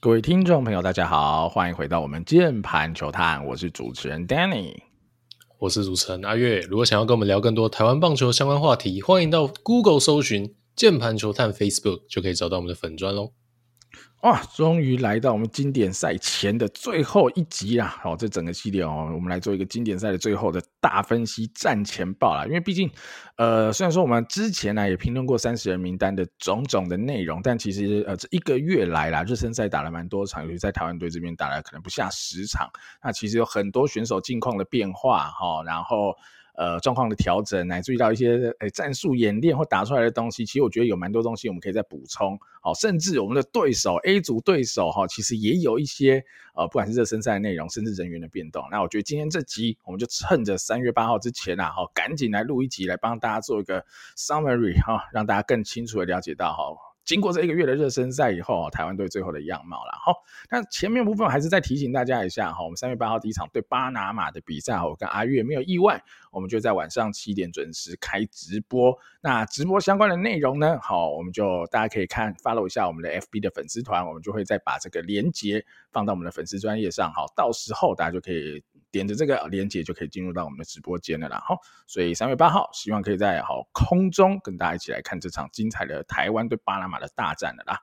各位听众朋友，大家好，欢迎回到我们键盘球探，我是主持人 Danny，我是主持人阿月。如果想要跟我们聊更多台湾棒球相关话题，欢迎到 Google 搜寻键盘球探 Facebook，就可以找到我们的粉专喽。哇，终于来到我们经典赛前的最后一集啦！好，这整个系列哦，我们来做一个经典赛的最后的大分析战前报啦。因为毕竟，呃，虽然说我们之前呢也评论过三十人名单的种种的内容，但其实呃这一个月来啦，热身赛打了蛮多场，尤其在台湾队这边打了可能不下十场。那其实有很多选手近况的变化哈，然后。呃，状况的调整，乃至于到一些诶、战术演练或打出来的东西，其实我觉得有蛮多东西我们可以再补充。好，甚至我们的对手 A 组对手哈，其实也有一些呃，不管是热身赛的内容，甚至人员的变动。那我觉得今天这集我们就趁着三月八号之前啊，哈，赶紧来录一集，来帮大家做一个 summary 哈，让大家更清楚的了解到哈。经过这一个月的热身赛以后，台湾队最后的样貌了。好，那前面部分还是再提醒大家一下哈，我们三月八号第一场对巴拿马的比赛，我跟阿月没有意外，我们就在晚上七点准时开直播。那直播相关的内容呢，好，我们就大家可以看 follow 一下我们的 FB 的粉丝团，我们就会再把这个连接放到我们的粉丝专页上，好，到时候大家就可以。点着这个连接就可以进入到我们的直播间了啦。好，所以三月八号，希望可以在好空中跟大家一起来看这场精彩的台湾对巴拿马的大战了啦。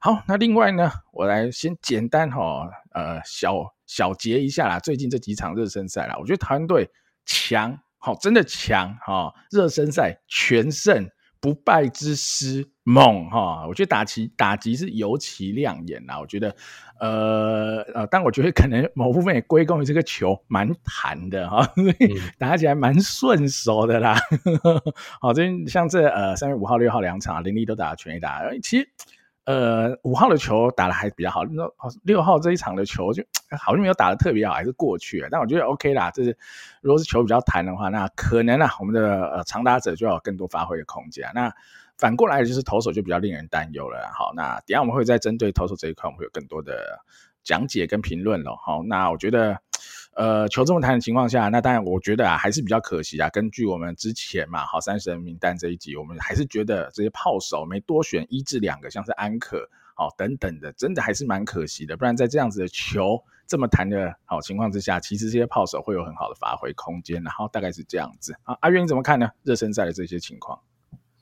好，那另外呢，我来先简单哈，呃，小小结一下啦。最近这几场热身赛啦，我觉得台湾队强，好，真的强哈，热身赛全胜。不败之师猛哈，我觉得打击打击是尤其亮眼啦。我觉得，呃呃，但我觉得可能某部分也归功于这个球蛮弹的哈，打起来蛮顺手的啦。好，这像这呃三月五号、六号两场，林立都打了全垒打，其实。呃，五号的球打得还比较好，那六号这一场的球就好像没有打得特别好，还是过去了。但我觉得 OK 啦，就是如果是球比较弹的话，那可能啊，我们的呃长打者就要有更多发挥的空间。那反过来就是投手就比较令人担忧了。好，那等下我们会再针对投手这一块，我们会有更多的讲解跟评论了。好，那我觉得。呃，球这么弹的情况下，那当然我觉得啊，还是比较可惜啊。根据我们之前嘛，好三十人名单这一集，我们还是觉得这些炮手没多选一至两个，像是安可，好等等的，真的还是蛮可惜的。不然在这样子的球这么弹的好情况之下，其实这些炮手会有很好的发挥空间。然后大概是这样子啊，阿渊你怎么看呢？热身赛的这些情况？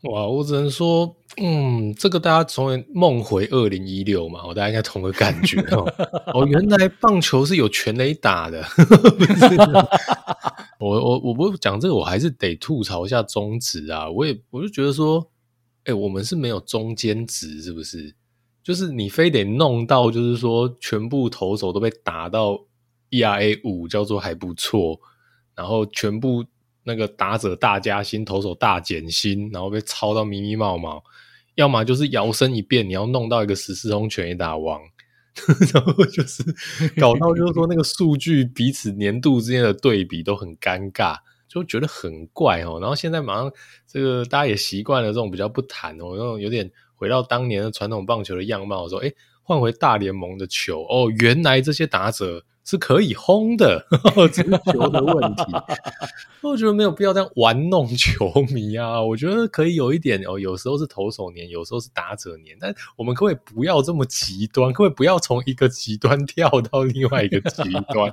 哇，我只能说，嗯，这个大家从梦回二零一六嘛，我大家应该同个感觉哦。哦，原来棒球是有全垒打的。我我我不讲这个，我还是得吐槽一下中职啊。我也我就觉得说，哎，我们是没有中间值，是不是？就是你非得弄到，就是说全部投手都被打到 ERA 五，叫做还不错，然后全部。那个打者大加薪，投手大减薪，然后被操到迷迷茫茫，要么就是摇身一变，你要弄到一个十四轰全垒打王，然后就是搞到就是说那个数据彼此年度之间的对比都很尴尬，就觉得很怪哦。然后现在马上这个大家也习惯了这种比较不谈哦，那种有点回到当年的传统棒球的样貌，说诶换回大联盟的球哦，原来这些打者。是可以轰的，这个球的问题，我觉得没有必要这样玩弄球迷啊。我觉得可以有一点哦，有时候是投手年，有时候是打者年，但我们可不可以不要这么极端？可不可以不要从一个极端跳到另外一个极端？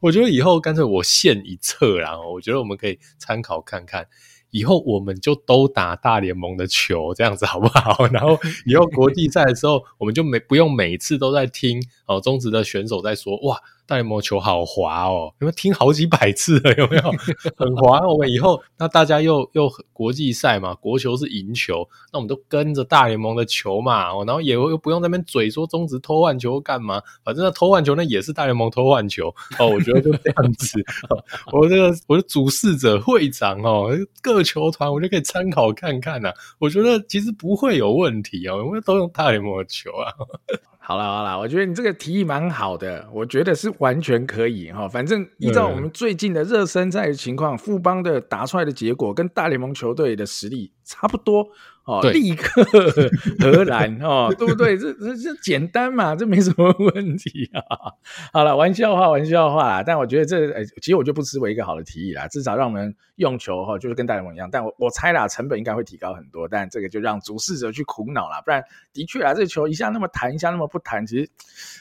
我觉得以后干脆我献一策啦。我觉得我们可以参考看看。以后我们就都打大联盟的球，这样子好不好？然后以后国际赛的时候，我们就没不用每次都在听哦，中职的选手在说哇。大联盟球好滑哦，有没有听好几百次了？有没有 很滑？我们以后那大家又又国际赛嘛，国球是赢球，那我们都跟着大联盟的球嘛，然后也又不用在那边嘴说中职偷换球干嘛？反正那偷换球那也是大联盟偷换球哦。我觉得就这样子，我这个我的主事者会长哦，各球团我就可以参考看看呐、啊。我觉得其实不会有问题哦，我们都用大联盟的球啊。好了好了，我觉得你这个提议蛮好的，我觉得是完全可以哈。反正依照我们最近的热身赛的情况，富邦的打出来的结果跟大联盟球队的实力差不多哦，立刻 荷兰哦，对不对？这这这简单嘛，这没什么问题啊。好了，玩笑话，玩笑话啦。但我觉得这，哎，其实我就不失为一个好的提议啦。至少让我们用球哈，就是跟大联盟一样。但我我猜啦，成本应该会提高很多。但这个就让主事者去苦恼啦。不然，的确啊，这球一下那么弹，一下那么不弹，其实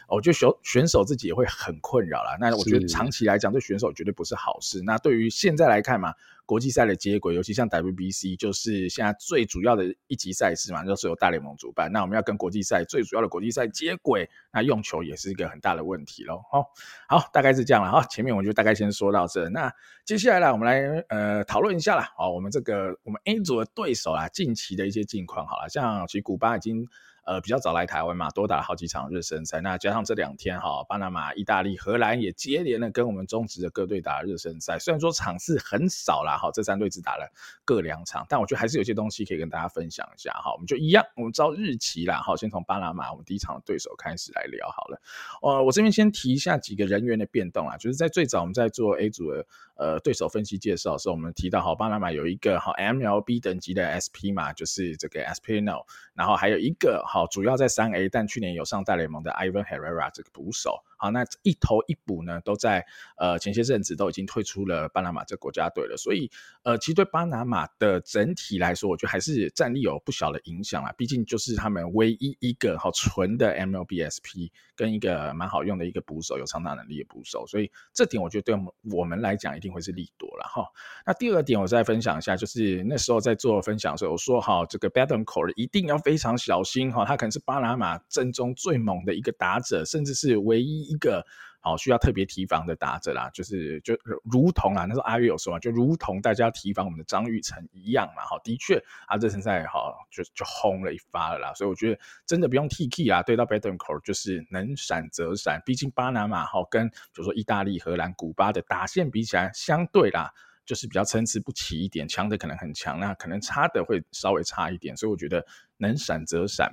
我觉得选选手自己也会很困扰啦。那我觉得长期来讲，对选手绝对不是好事。那对于现在来看嘛。国际赛的接轨，尤其像 WBC，就是现在最主要的一级赛事嘛，就是由大联盟主办。那我们要跟国际赛最主要的国际赛接轨，那用球也是一个很大的问题喽。好，好，大概是这样了哈。前面我就大概先说到这，那接下来呢，我们来呃讨论一下啦。好，我们这个我们 A 组的对手啊，近期的一些近况，好了，像其实古巴已经。呃，比较早来台湾嘛，多打了好几场热身赛。那加上这两天哈，巴拿马、意大利、荷兰也接连的跟我们中职的各队打热身赛。虽然说场次很少啦，哈，这三队只打了各两场，但我觉得还是有些东西可以跟大家分享一下哈。我们就一样，我们照日期啦，哈，先从巴拿马我们第一场的对手开始来聊好了。呃，我这边先提一下几个人员的变动啊，就是在最早我们在做 A 组的呃对手分析介绍的时候，我们提到哈，巴拿马有一个好 MLB 等级的 SP 嘛，就是这个 s p i n o 然后还有一个好。主要在三 A，但去年有上大联盟的 Ivan Herrera 这个捕手。好，那一头一补呢，都在呃前些阵子都已经退出了巴拿马这国家队了，所以呃，其实对巴拿马的整体来说，我觉得还是战力有不小的影响啦。毕竟就是他们唯一一个好纯的 MLBSP 跟一个蛮好用的一个捕手，有长打能力的捕手，所以这点我觉得对我们我们来讲一定会是利多了哈。那第二点我再分享一下，就是那时候在做分享的时候，我说哈，这个 Bethancourt 一定要非常小心哈，他可能是巴拿马阵中最猛的一个打者，甚至是唯一。一个好需要特别提防的打者啦，就是就如同啊，那时候阿月有说嘛，就如同大家提防我们的张玉成一样嘛。好，的确啊，热身赛好就就轰了一发了啦。所以我觉得真的不用 T K 啊，对到 Bethancourt 就是能闪则闪。毕竟巴拿马哈跟比如说意大利、荷兰、古巴的打线比起来，相对啦就是比较参差不齐一点，强的可能很强，那可能差的会稍微差一点。所以我觉得能闪则闪。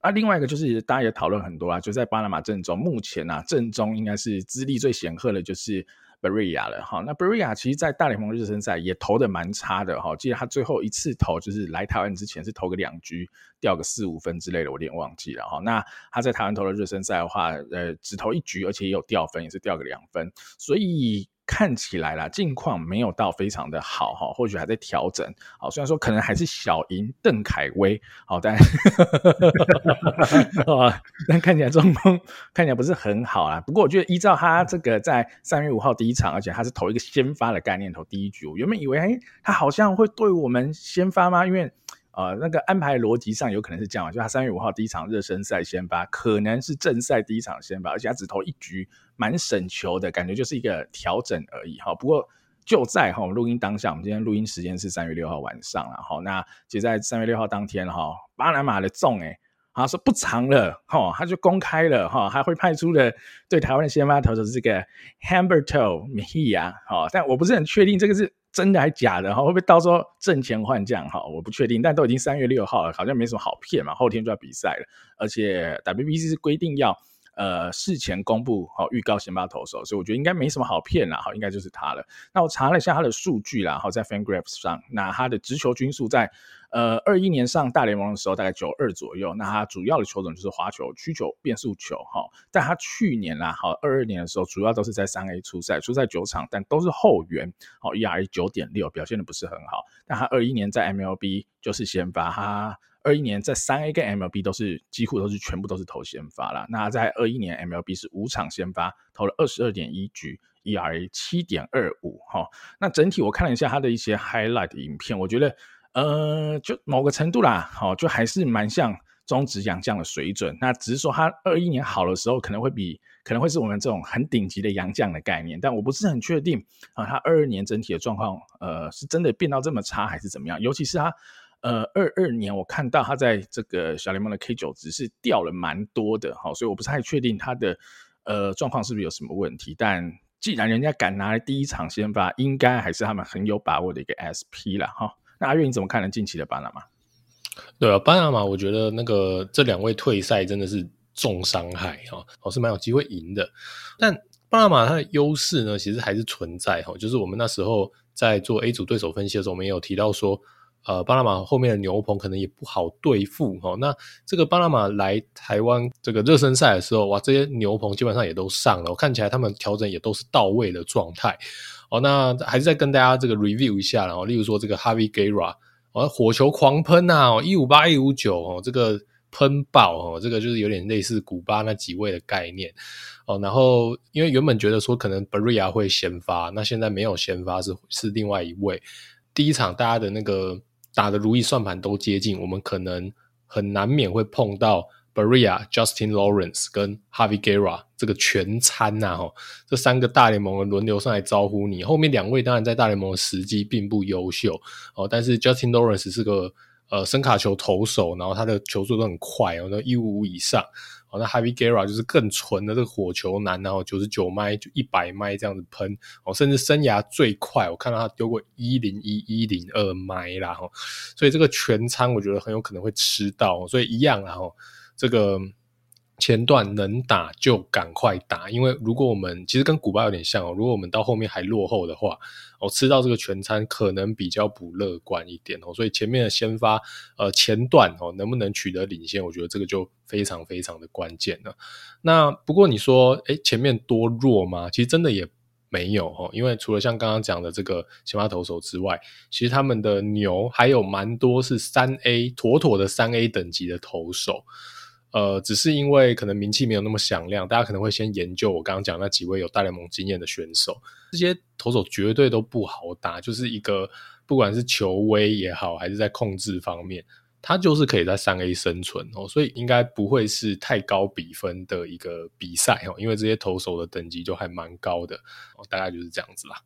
啊，另外一个就是大家也讨论很多啦，就在巴拿马正中，目前啊正中应该是资历最显赫的，就是 b e r i a 了哈。那 Barria 其实，在大联盟热身赛也投的蛮差的哈。记得他最后一次投就是来台湾之前是投个两局，掉个四五分之类的，我有点忘记了哈。那他在台湾投的热身赛的话，呃，只投一局，而且也有掉分，也是掉个两分，所以。看起来啦，近况没有到非常的好哈，或许还在调整。好，虽然说可能还是小赢邓凯威，好，但 但看起来状况看起来不是很好啦。不过我觉得依照他这个在三月五号第一场，而且他是投一个先发的概念，投第一局，我原本以为哎，他好像会对我们先发吗？因为呃，那个安排逻辑上有可能是这样，就他三月五号第一场热身赛先发，可能是正赛第一场先发，而且他只投一局，蛮省球的感觉，就是一个调整而已哈。不过就在哈，我们录音当下，我们今天录音时间是三月六号晚上了哈。那就在三月六号当天哈，巴拿马的总哎，他说不长了哈，他就公开了哈，还会派出的对台湾的先发投手是这个 Hamberto Mejia 哈，但我不是很确定这个是。真的还假的哈？会不会到时候挣钱换将哈？我不确定，但都已经三月六号了，好像没什么好骗嘛。后天就要比赛了，而且 WBC 是规定要呃事前公布好预告先发投手，所以我觉得应该没什么好骗啦。好，应该就是他了。那我查了一下他的数据啦，好，在 FanGraphs 上，那他的直球均数在。呃，二一年上大联盟的时候大概九二左右，那他主要的球种就是滑球、曲球、变速球，哈。但他去年啦，好二二年的时候，主要都是在三 A 出赛，出赛九场，但都是后援，好 ERA 九点六，表现的不是很好。但他二一年在 MLB 就是先发，他二一年在三 A 跟 MLB 都是几乎都是全部都是投先发啦。那在二一年 MLB 是五场先发，投了二十二点一局，ERA 七点二五，哈。那整体我看了一下他的一些 highlight 影片，我觉得。呃，就某个程度啦，好，就还是蛮像中职洋将的水准。那只是说他二一年好的时候，可能会比可能会是我们这种很顶级的洋将的概念。但我不是很确定啊，他二二年整体的状况，呃，是真的变到这么差，还是怎么样？尤其是他，呃，二二年我看到他在这个小联盟的 K 九值是掉了蛮多的，好，所以我不是太确定他的呃状况是不是有什么问题。但既然人家敢拿来第一场先发，应该还是他们很有把握的一个 SP 啦。哈。那阿月你怎么看呢？近期的巴拿马？对啊，巴拿马，我觉得那个这两位退赛真的是重伤害哈，哦是蛮有机会赢的。但巴拿马它的优势呢，其实还是存在哈，就是我们那时候在做 A 组对手分析的时候，我们也有提到说，呃，巴拿马后面的牛棚可能也不好对付哦。那这个巴拿马来台湾这个热身赛的时候，哇，这些牛棚基本上也都上了，看起来他们调整也都是到位的状态。哦，那还是再跟大家这个 review 一下，然后例如说这个 Harvey Gera，哦，火球狂喷呐，哦，一五八一五九哦，这个喷爆哦，这个就是有点类似古巴那几位的概念哦。然后因为原本觉得说可能 Barria 会先发，那现在没有先发，是是另外一位。第一场大家的那个。打的如意算盘都接近，我们可能很难免会碰到 Barria、Justin Lawrence 跟 Javi Guerra 这个全餐呐，吼，这三个大联盟的轮流上来招呼你。后面两位当然在大联盟的时机并不优秀哦，但是 Justin Lawrence 是个呃伸卡球投手，然后他的球速都很快哦，那一五五以上。哦，那 Javi Guerra 就是更纯的这个火球男，然后九十九迈就一百麦这样子喷哦，甚至生涯最快，我看到他丢过一零一一零二麦啦，哦，所以这个全仓我觉得很有可能会吃到，所以一样啦，哦，这个。前段能打就赶快打，因为如果我们其实跟古巴有点像哦，如果我们到后面还落后的话，哦，吃到这个全餐可能比较不乐观一点哦，所以前面的先发呃前段哦能不能取得领先，我觉得这个就非常非常的关键了。那不过你说诶前面多弱吗？其实真的也没有哦，因为除了像刚刚讲的这个先发投手之外，其实他们的牛还有蛮多是三 A 妥妥的三 A 等级的投手。呃，只是因为可能名气没有那么响亮，大家可能会先研究我刚刚讲那几位有大联盟经验的选手，这些投手绝对都不好打，就是一个不管是球威也好，还是在控制方面，他就是可以在三 A 生存哦，所以应该不会是太高比分的一个比赛哦，因为这些投手的等级就还蛮高的哦，大概就是这样子啦。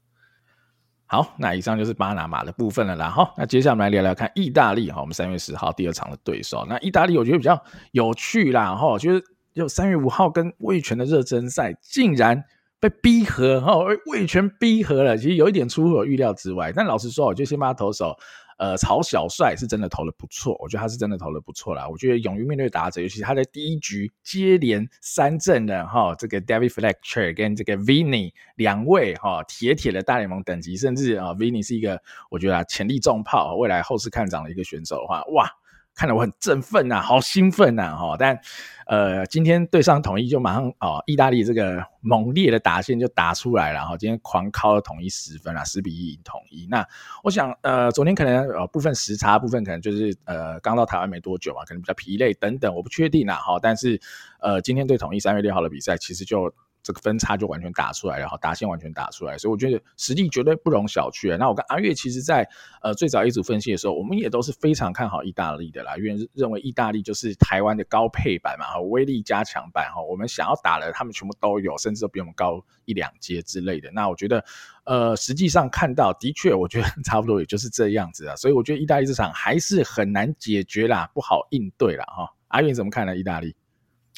好，那以上就是巴拿马的部分了啦。哈，那接下来我们来聊聊看意大利哈，我们三月十号第二场的对手。那意大利我觉得比较有趣啦，哈，就是就三月五号跟魏全的热身赛竟然被逼和哈，魏全逼和了，其实有一点出乎我预料之外。但老实说，我就先把他投手。呃，曹小帅是真的投的不错，我觉得他是真的投的不错啦。我觉得勇于面对打者，尤其他在第一局接连三振的哈，这个 David Fletcher 跟这个 Vinny 两位哈铁铁的大联盟等级，甚至啊 Vinny 是一个我觉得啊潜力重炮，未来后市看涨的一个选手的话，哇。看得我很振奋呐，好兴奋呐，哈！但，呃，今天对上统一就马上哦，意大利这个猛烈的打线就打出来了哈！今天狂敲了统一十分啊，十比一赢统一。那我想，呃，昨天可能呃部分时差，部分可能就是呃刚到台湾没多久嘛，可能比较疲累等等，我不确定啦哈。但是，呃，今天对统一三月六号的比赛，其实就。这个分差就完全打出来，然后打线完全打出来，所以我觉得实力绝对不容小觑啊。那我跟阿月其实在呃最早一组分析的时候，我们也都是非常看好意大利的啦，因为认为意大利就是台湾的高配版嘛，威力加强版哈，我们想要打的他们全部都有，甚至都比我们高一两阶之类的。那我觉得呃实际上看到的确，我觉得 差不多也就是这样子啊，所以我觉得意大利这场还是很难解决啦，不好应对啦哈。阿月怎么看呢？意大利？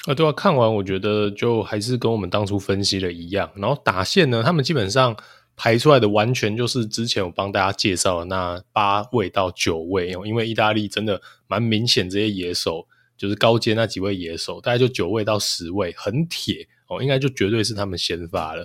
啊，对啊，看完我觉得就还是跟我们当初分析的一样。然后打线呢，他们基本上排出来的完全就是之前我帮大家介绍的那八位到九位。因为意大利真的蛮明显，这些野手就是高阶那几位野手，大概就九位到十位，很铁哦，应该就绝对是他们先发了。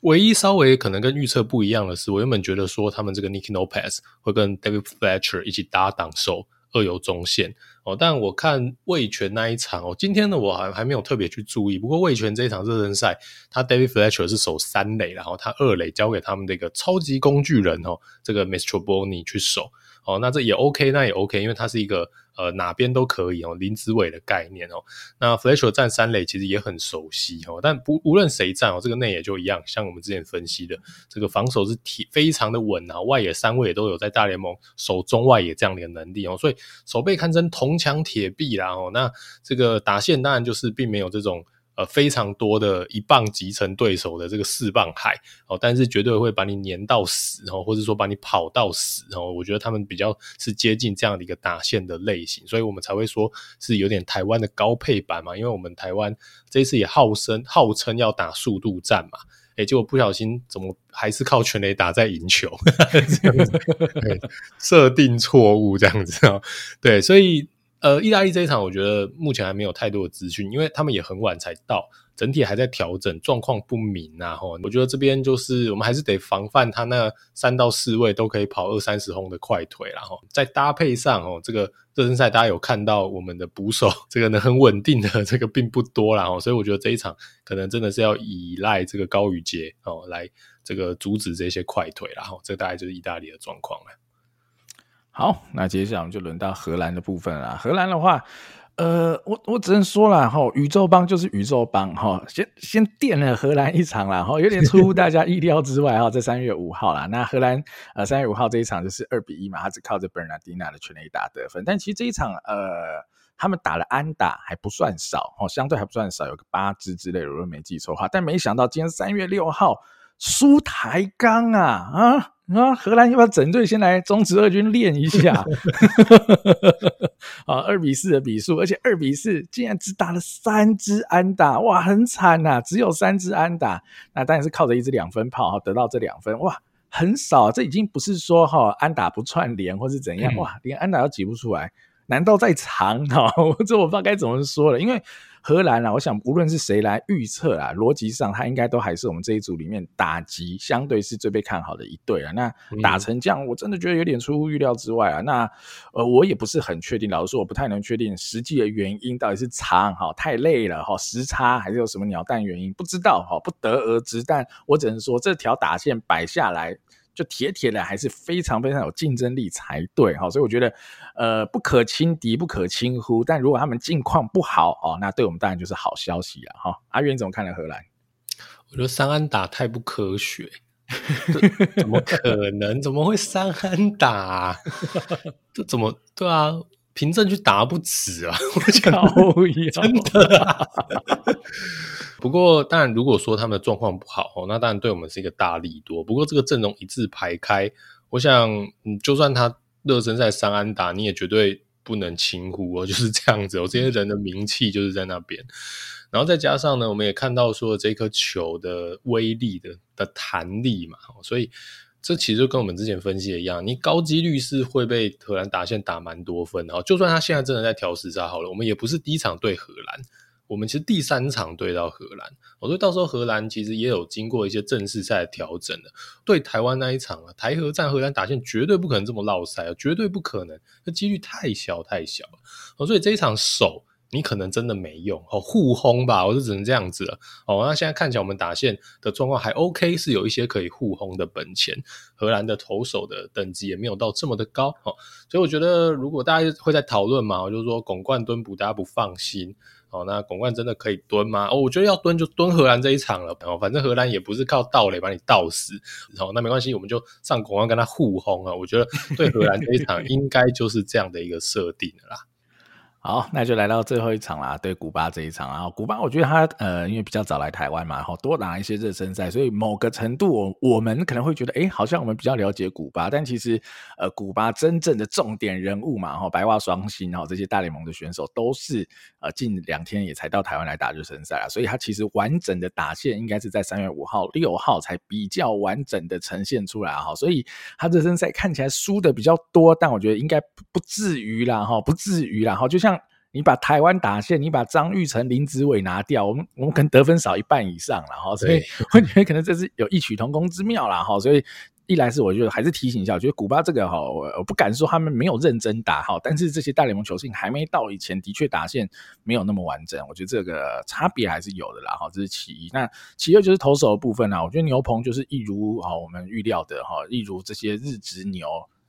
唯一稍微可能跟预测不一样的是，我原本觉得说他们这个 Nicky Lopez 会跟 David Fletcher 一起搭档守二游中线。哦，但我看味全那一场哦，今天呢我好像还没有特别去注意。不过味全这一场热身赛，他 David Fletcher 是守三垒，然后他二垒交给他们的一个超级工具人哦，这个 Mr. Boni 去守。哦，那这也 OK，那也 OK，因为它是一个。呃，哪边都可以哦，林子伟的概念哦。那 Fletcher 站三垒其实也很熟悉哦，但不无论谁站哦，这个内野就一样，像我们之前分析的，这个防守是铁非常的稳啊，外野三位也都有在大联盟守中外野这样的能力哦，所以守备堪称铜墙铁壁啦哦。那这个打线当然就是并没有这种。呃，非常多的一棒击沉对手的这个四棒海哦，但是绝对会把你黏到死哦，或者说把你跑到死哦。我觉得他们比较是接近这样的一个打线的类型，所以我们才会说是有点台湾的高配版嘛。因为我们台湾这一次也号称号称要打速度战嘛，诶，结果不小心怎么还是靠全垒打在赢球，这样子 设定错误这样子 哦。对，所以。呃，意大利这一场我觉得目前还没有太多的资讯，因为他们也很晚才到。整体还在调整，状况不明啊！吼，我觉得这边就是我们还是得防范他那三到四位都可以跑二三十轰的快腿，然后再搭配上哦，这个热身赛大家有看到我们的捕手这个呢很稳定的这个并不多啦，所以我觉得这一场可能真的是要依赖这个高宇杰哦来这个阻止这些快腿，然后这大概就是意大利的状况了。好，那接下来我们就轮到荷兰的部分了。荷兰的话。呃，我我只能说了哈，宇宙帮就是宇宙帮哈，先先垫了荷兰一场啦哈，有点出乎大家意料之外哈，在三月五号啦，那荷兰呃三月五号这一场就是二比一嘛，他只靠着 Bernardina 的全垒打得分，但其实这一场呃他们打了安打还不算少哦，相对还不算少，有个八支之类的，如果没记错的话，但没想到今天三月六号。输台刚啊啊啊！荷兰要不要整队先来中职二军练一下？啊，二比四的比数，而且二比四竟然只打了三支安打，哇，很惨呐、啊，只有三支安打。那当然是靠着一支两分炮哈得到这两分，哇，很少。这已经不是说哈安打不串联或是怎样，哇，连安打都挤不出来。难道在藏 哈？这我不知道该怎么说了，因为。荷兰啊，我想无论是谁来预测啊，逻辑上他应该都还是我们这一组里面打击相对是最被看好的一队啊。那打成这样，我真的觉得有点出乎预料之外啊。那呃，我也不是很确定，老实说，我不太能确定实际的原因到底是长哈太累了哈时差，还是有什么鸟蛋原因，不知道哈，不得而知。但我只能说，这条打线摆下来。就铁铁的还是非常非常有竞争力才对哈，所以我觉得呃不可轻敌不可轻忽，但如果他们境况不好哦，那对我们当然就是好消息了哈。阿元怎么看的荷兰？我觉得三安打太不科学，怎么可能？怎么会三安打啊？这怎么对啊？凭证去打不止啊！我讲真的啊。不过，当然，如果说他们的状况不好哦，那当然对我们是一个大利多。不过，这个阵容一字排开，我想，嗯，就算他热身赛三安打，你也绝对不能轻忽哦，就是这样子哦。这些人的名气就是在那边，然后再加上呢，我们也看到说这颗球的威力的的弹力嘛，所以这其实就跟我们之前分析的一样，你高几率是会被荷兰打线打蛮多分的。就算他现在真的在调时差好了，我们也不是第一场对荷兰。我们其实第三场对到荷兰，我说到时候荷兰其实也有经过一些正式赛的调整的。对台湾那一场啊，台荷战荷兰打线绝对不可能这么落赛啊，绝对不可能，那几率太小太小了。所以这一场守你可能真的没用哦，互轰吧，我就只能这样子了。哦，那现在看起来我们打线的状况还 OK，是有一些可以互轰的本钱。荷兰的投手的等级也没有到这么的高哦，所以我觉得如果大家会在讨论嘛，我就说巩冠蹲补大家不放心。哦，那巩冠真的可以蹲吗？哦，我觉得要蹲就蹲荷兰这一场了。哦，反正荷兰也不是靠盗垒把你盗死，然后那没关系，我们就上巩冠跟他互轰啊。我觉得对荷兰这一场应该就是这样的一个设定的啦。好，那就来到最后一场啦，对古巴这一场啊，古巴我觉得他呃，因为比较早来台湾嘛，然后多打一些热身赛，所以某个程度我我们可能会觉得，哎，好像我们比较了解古巴，但其实呃，古巴真正的重点人物嘛，哈，白袜双星，然后这些大联盟的选手都是呃近两天也才到台湾来打热身赛啊，所以他其实完整的打线应该是在三月五号、六号才比较完整的呈现出来哈，所以他热身赛看起来输的比较多，但我觉得应该不至于啦，哈，不至于啦，哈，就像。你把台湾打线，你把张玉成、林子伟拿掉，我们我们可能得分少一半以上了哈，所以我觉得可能这是有异曲同工之妙啦哈，所以一来是我觉得还是提醒一下，我觉得古巴这个哈，我不敢说他们没有认真打哈，但是这些大联盟球星还没到以前，的确打线没有那么完整，我觉得这个差别还是有的啦哈，这是其一。那其二就是投手的部分啊，我觉得牛棚就是一如哈我们预料的哈，一如这些日职牛。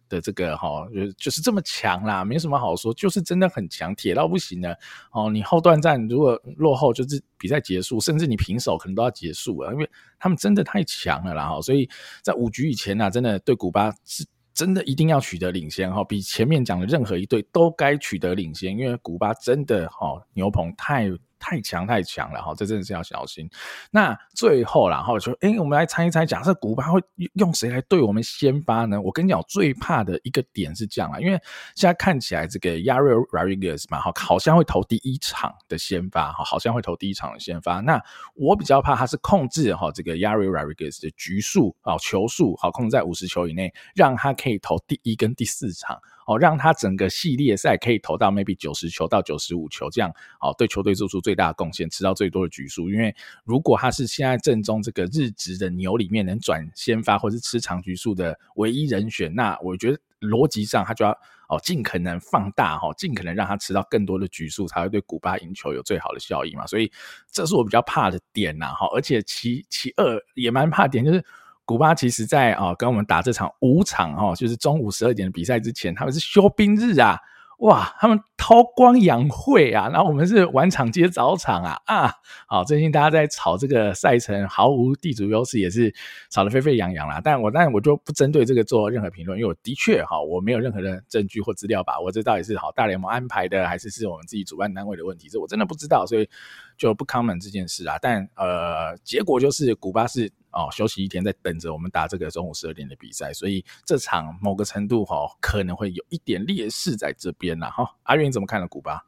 的这个哈，就就是这么强啦，没什么好说，就是真的很强，铁到不行了哦。你后段战如果落后，就是比赛结束，甚至你平手可能都要结束了，因为他们真的太强了啦哈。所以在五局以前呢，真的对古巴是真的一定要取得领先哈，比前面讲的任何一队都该取得领先，因为古巴真的哈牛棚太。太强太强了哈，这真的是要小心。那最后然后就哎，我们来猜一猜，假设古巴会用谁来对我们先发呢？我跟你讲，最怕的一个点是这样啊，因为现在看起来这个 Yari Rodriguez 嘛，哈，好像会投第一场的先发，哈，好像会投第一场的先发。那我比较怕他是控制哈这个 Yari Rodriguez 的局数啊球数，好控制在五十球以内，让他可以投第一跟第四场。哦，让他整个系列赛可以投到 maybe 九十球到九十五球这样，哦，对球队做出最大的贡献，吃到最多的局数。因为如果他是现在正中这个日职的牛里面能转先发或是吃长局数的唯一人选，那我觉得逻辑上他就要哦尽可能放大哈，尽可能让他吃到更多的局数，才会对古巴赢球有最好的效益嘛。所以这是我比较怕的点呐，哈，而且其其二也蛮怕的点就是。古巴其实在啊跟我们打这场五场哈，就是中午十二点的比赛之前，他们是休兵日啊，哇，他们韬光养晦啊，然后我们是晚场接早场啊啊，好，最近大家在吵这个赛程毫无地主优势，也是吵得沸沸扬扬啦。但我但我就不针对这个做任何评论，因为我的确哈，我没有任何的证据或资料吧，我这到底是好大联盟安排的，还是是我们自己主办单位的问题，这我真的不知道，所以就不 comment 这件事啊。但呃，结果就是古巴是。哦，休息一天，在等着我们打这个中午十二点的比赛，所以这场某个程度哈、可能会有一点劣势在这边啦。哈、阿元你怎么看呢？古巴？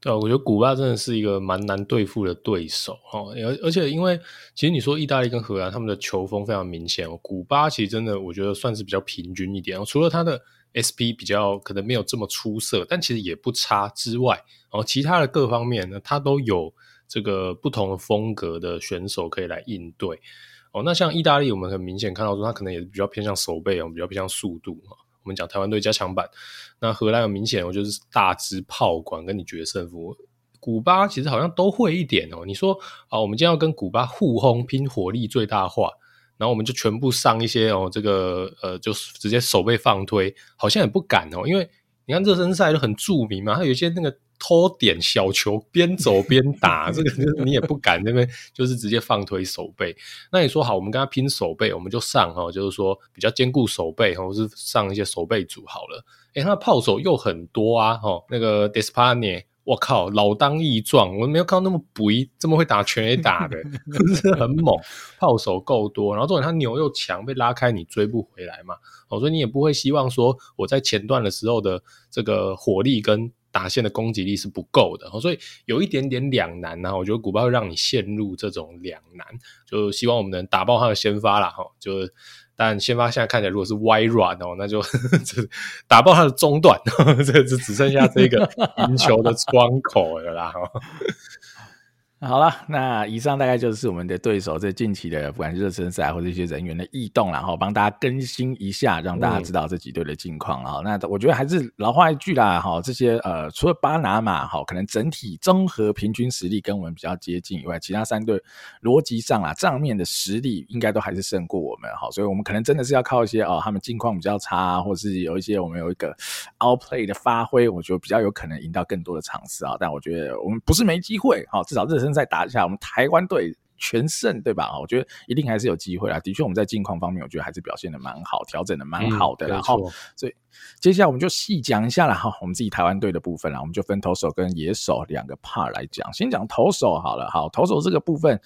对，我觉得古巴真的是一个蛮难对付的对手哈，而而且因为其实你说意大利跟荷兰他们的球风非常明显哦，古巴其实真的我觉得算是比较平均一点哦，除了他的 SP 比较可能没有这么出色，但其实也不差之外，哦，其他的各方面呢，他都有这个不同的风格的选手可以来应对。哦，那像意大利，我们很明显看到说，他可能也是比较偏向守备哦，比较偏向速度哈。我们讲台湾队加强版，那荷兰很明显，我就是大支炮管跟你决胜负。古巴其实好像都会一点哦。你说啊，我们今天要跟古巴互轰拼火力最大化，然后我们就全部上一些哦，这个呃，就直接守备放推，好像也不敢哦，因为你看热身赛就很著名嘛，他有一些那个。偷点小球，边走边打，这个就是你也不敢那边就是直接放推手背。那你说好，我们跟他拼手背，我们就上哦，就是说比较坚固手背，或是上一些手背组好了。诶，他的炮手又很多啊，哦，那个 Despaigne，我靠，老当益壮，我没有看到那么补，这么会打全 A 打的，是很猛，炮手够多，然后重点他牛又强，被拉开你追不回来嘛，哦，所以你也不会希望说我在前段的时候的这个火力跟。打线的攻击力是不够的，所以有一点点两难呢。我觉得古巴会让你陷入这种两难，就希望我们能打爆他的先发啦。哈。就但先发现在看起来如果是歪软哦，那就 打爆他的中段，这就只剩下这个赢球的窗口了啦。好了，那以上大概就是我们的对手在近期的不管是热身赛或者一些人员的异动，然后帮大家更新一下，让大家知道这几队的近况。然后、嗯，那我觉得还是老话一句啦，哈，这些呃，除了巴拿马哈，可能整体综合平均实力跟我们比较接近以外，其他三队逻辑上啊，账面的实力应该都还是胜过我们，哈，所以我们可能真的是要靠一些哦，他们近况比较差，或是有一些我们有一个 outplay 的发挥，我觉得比较有可能赢到更多的场次啊。但我觉得我们不是没机会，哈，至少热身。再打一下，我们台湾队全胜，对吧？我觉得一定还是有机会啦。的确，我们在近况方面，我觉得还是表现的蛮好，调整的蛮好的。然后，所以接下来我们就细讲一下了哈。我们自己台湾队的部分啦，我们就分投手跟野手两个 part 来讲。先讲投手好了，好，投手这个部分。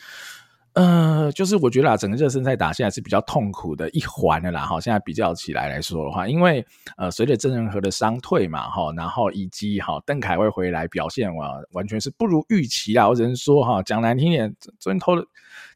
呃，就是我觉得啊，整个热身赛打下来是比较痛苦的一环的啦，哈。现在比较起来来说的话，因为呃，随着郑仁和的伤退嘛，哈，然后以及哈邓凯威回来表现完完全是不如预期啦。我只能说哈，讲难听点，昨天投的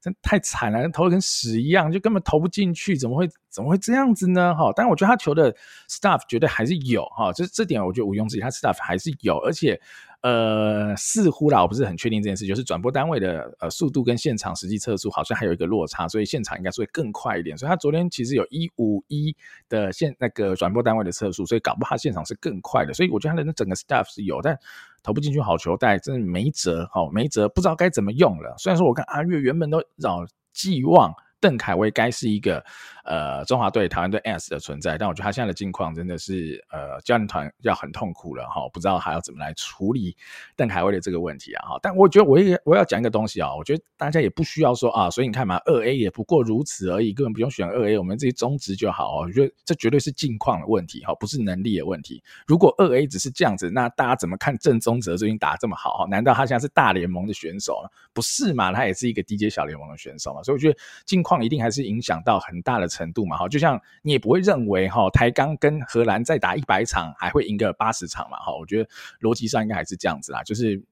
真太惨了，投的跟屎一样，就根本投不进去，怎么会怎么会这样子呢？哈，但我觉得他球的 stuff 绝对还是有哈，这这点我觉得毋庸置疑，他 stuff 还是有，而且。呃，似乎啦，我不是很确定这件事，就是转播单位的呃速度跟现场实际测速好像还有一个落差，所以现场应该是会更快一点。所以他昨天其实有一五一的现那个转播单位的测速，所以搞不好现场是更快的。所以我觉得他的整个 staff 是有，但投不进去好球带真的没辙，好没辙，不知道该怎么用了。虽然说我跟阿月原本都老寄望。邓凯威该是一个呃中华队、台湾队 S 的存在，但我觉得他现在的境况真的是呃教练团要很痛苦了哈，不知道还要怎么来处理邓凯威的这个问题啊哈。但我觉得我也我要讲一个东西啊，我觉得大家也不需要说啊，所以你看嘛，二 A 也不过如此而已，根本不用选二 A，我们自己中职就好哦。我觉得这绝对是境况的问题哈，不是能力的问题。如果二 A 只是这样子，那大家怎么看郑宗泽最近打这么好哈？难道他现在是大联盟的选手了？不是嘛？他也是一个低阶小联盟的选手嘛。所以我觉得境况。况一定还是影响到很大的程度嘛，哈，就像你也不会认为哈，台钢跟荷兰再打一百场还会赢个八十场嘛，哈，我觉得逻辑上应该还是这样子啦，就是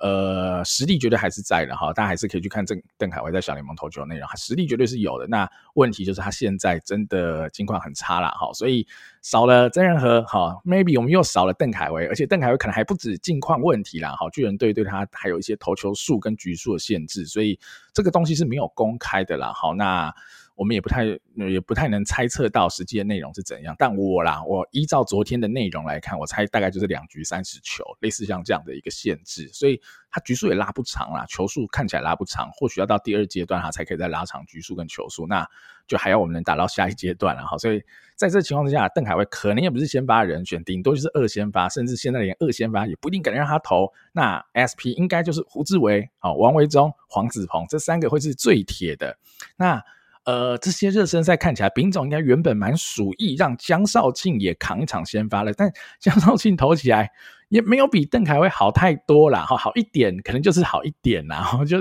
呃，实力绝对还是在的哈，大家还是可以去看邓邓凯威在小联盟投球的内容，实力绝对是有的。那问题就是他现在真的境况很差了哈，所以少了曾仁和哈，maybe 我们又少了邓凯威，而且邓凯威可能还不止境况问题啦哈，巨人队对他还有一些投球数跟局数的限制，所以这个东西是没有公开的啦。好，那。我们也不太也不太能猜测到实际的内容是怎样，但我啦，我依照昨天的内容来看，我猜大概就是两局三十球，类似像这样的一个限制，所以他局数也拉不长啦，球数看起来拉不长，或许要到第二阶段他才可以再拉长局数跟球数，那就还要我们能打到下一阶段了哈。所以在这情况之下，邓凯威可能也不是先发人选，顶多就是二先发，甚至现在连二先发也不一定敢让他投。那 SP 应该就是胡志伟、好王维中、黄子鹏这三个会是最铁的。那呃，这些热身赛看起来，丙总应该原本蛮属意让江少庆也扛一场先发了，但 江少庆投起来也没有比邓凯威好太多啦，哈，好一点，可能就是好一点啦，然后就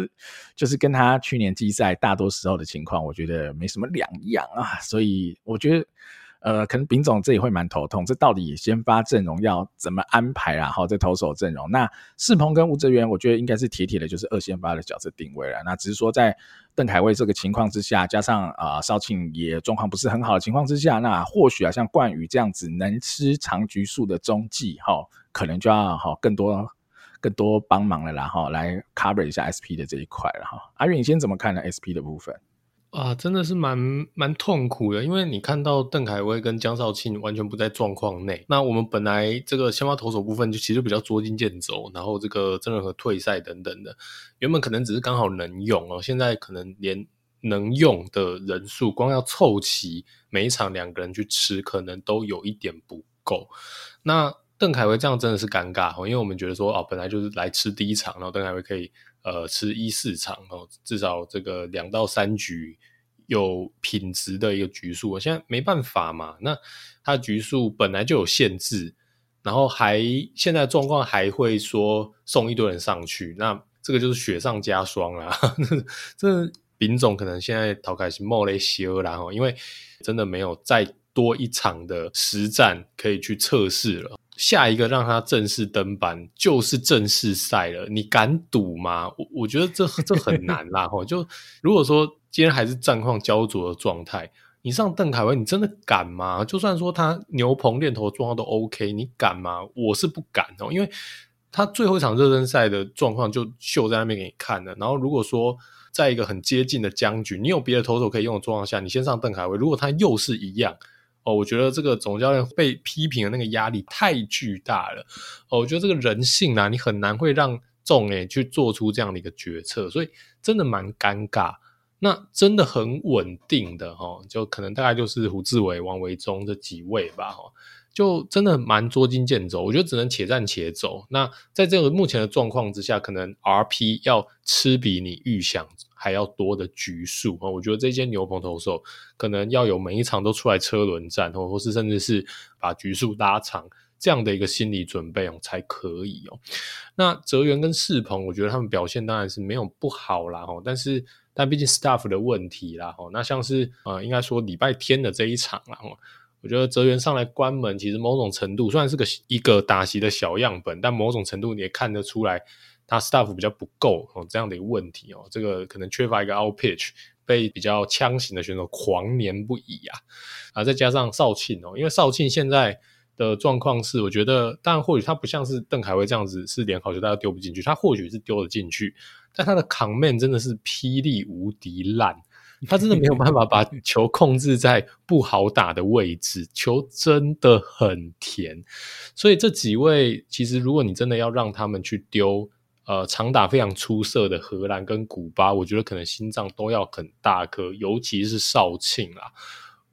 就是跟他去年季赛大多时候的情况，我觉得没什么两样啊，所以我觉得。呃，可能丙总这里会蛮头痛，这到底先发阵容要怎么安排啊？好，这投手阵容，那世鹏跟吴哲源，我觉得应该是铁铁的，就是二先发的角色定位了。那只是说在邓凯威这个情况之下，加上啊、呃、少庆也状况不是很好的情况之下，那或许啊像冠宇这样子能吃长局数的中继，哈，可能就要好更多更多帮忙了啦，哈，来 cover 一下 SP 的这一块了哈。阿远，你先怎么看呢？SP 的部分？啊，真的是蛮蛮痛苦的，因为你看到邓凯威跟江少庆完全不在状况内。那我们本来这个先发投手部分就其实比较捉襟见肘，然后这个曾仁和退赛等等的，原本可能只是刚好能用哦，现在可能连能用的人数，光要凑齐每一场两个人去吃，可能都有一点不够。那邓凯威这样真的是尴尬哦，因为我们觉得说哦，本来就是来吃第一场，然后邓凯威可以呃吃一四场哦，至少这个两到三局。有品质的一个局数，我现在没办法嘛。那他局数本来就有限制，然后还现在状况还会说送一堆人上去，那这个就是雪上加霜啦。这丙总可能现在头开始冒了一些然后因为真的没有再多一场的实战可以去测试了。下一个让他正式登板就是正式赛了，你敢赌吗？我我觉得这这很难啦。吼，就如果说。今天还是战况焦灼的状态，你上邓凯威，你真的敢吗？就算说他牛棚练投状况都 OK，你敢吗？我是不敢哦，因为他最后一场热身赛的状况就秀在那边给你看了。然后如果说在一个很接近的僵局，你有别的投手可以用的状况下，你先上邓凯威，如果他又是一样哦，我觉得这个总教练被批评的那个压力太巨大了哦。我觉得这个人性啊，你很难会让众诶去做出这样的一个决策，所以真的蛮尴尬。那真的很稳定的哦，就可能大概就是胡志伟、王维忠这几位吧哦，就真的蛮捉襟见肘。我觉得只能且战且走。那在这个目前的状况之下，可能 RP 要吃比你预想还要多的局数啊。我觉得这些牛棚投手可能要有每一场都出来车轮战，或或是甚至是把局数拉长这样的一个心理准备哦才可以哦。那哲源跟世鹏，我觉得他们表现当然是没有不好啦齁，但是。但毕竟 staff 的问题啦，吼，那像是呃，应该说礼拜天的这一场啦，我觉得泽源上来关门，其实某种程度虽然是个一个打席的小样本，但某种程度你也看得出来，他 staff 比较不够哦，这样的一个问题哦，这个可能缺乏一个 out pitch，被比较枪型的选手狂黏不已啊，啊，再加上少庆哦，因为少庆现在的状况是，我觉得，当然或许他不像是邓凯威这样子是连好球大家丢不进去，他或许是丢得进去。但他的 command 真的是霹雳无敌烂，他真的没有办法把球控制在不好打的位置，球真的很甜。所以这几位其实，如果你真的要让他们去丢，呃，长打非常出色的荷兰跟古巴，我觉得可能心脏都要很大颗，尤其是少庆啦。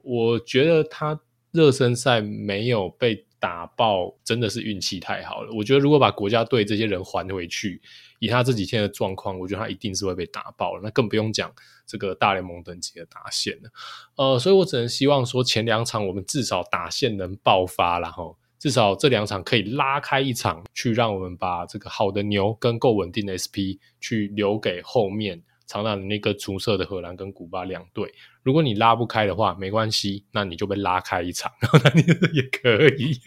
我觉得他热身赛没有被打爆，真的是运气太好了。我觉得如果把国家队这些人还回去，以他这几天的状况，我觉得他一定是会被打爆了。那更不用讲这个大联盟等级的打线呢。呃，所以我只能希望说，前两场我们至少打线能爆发，然后至少这两场可以拉开一场，去让我们把这个好的牛跟够稳定的 SP 去留给后面长打的那个出色的荷兰跟古巴两队。如果你拉不开的话，没关系，那你就被拉开一场，然 后那你也可以，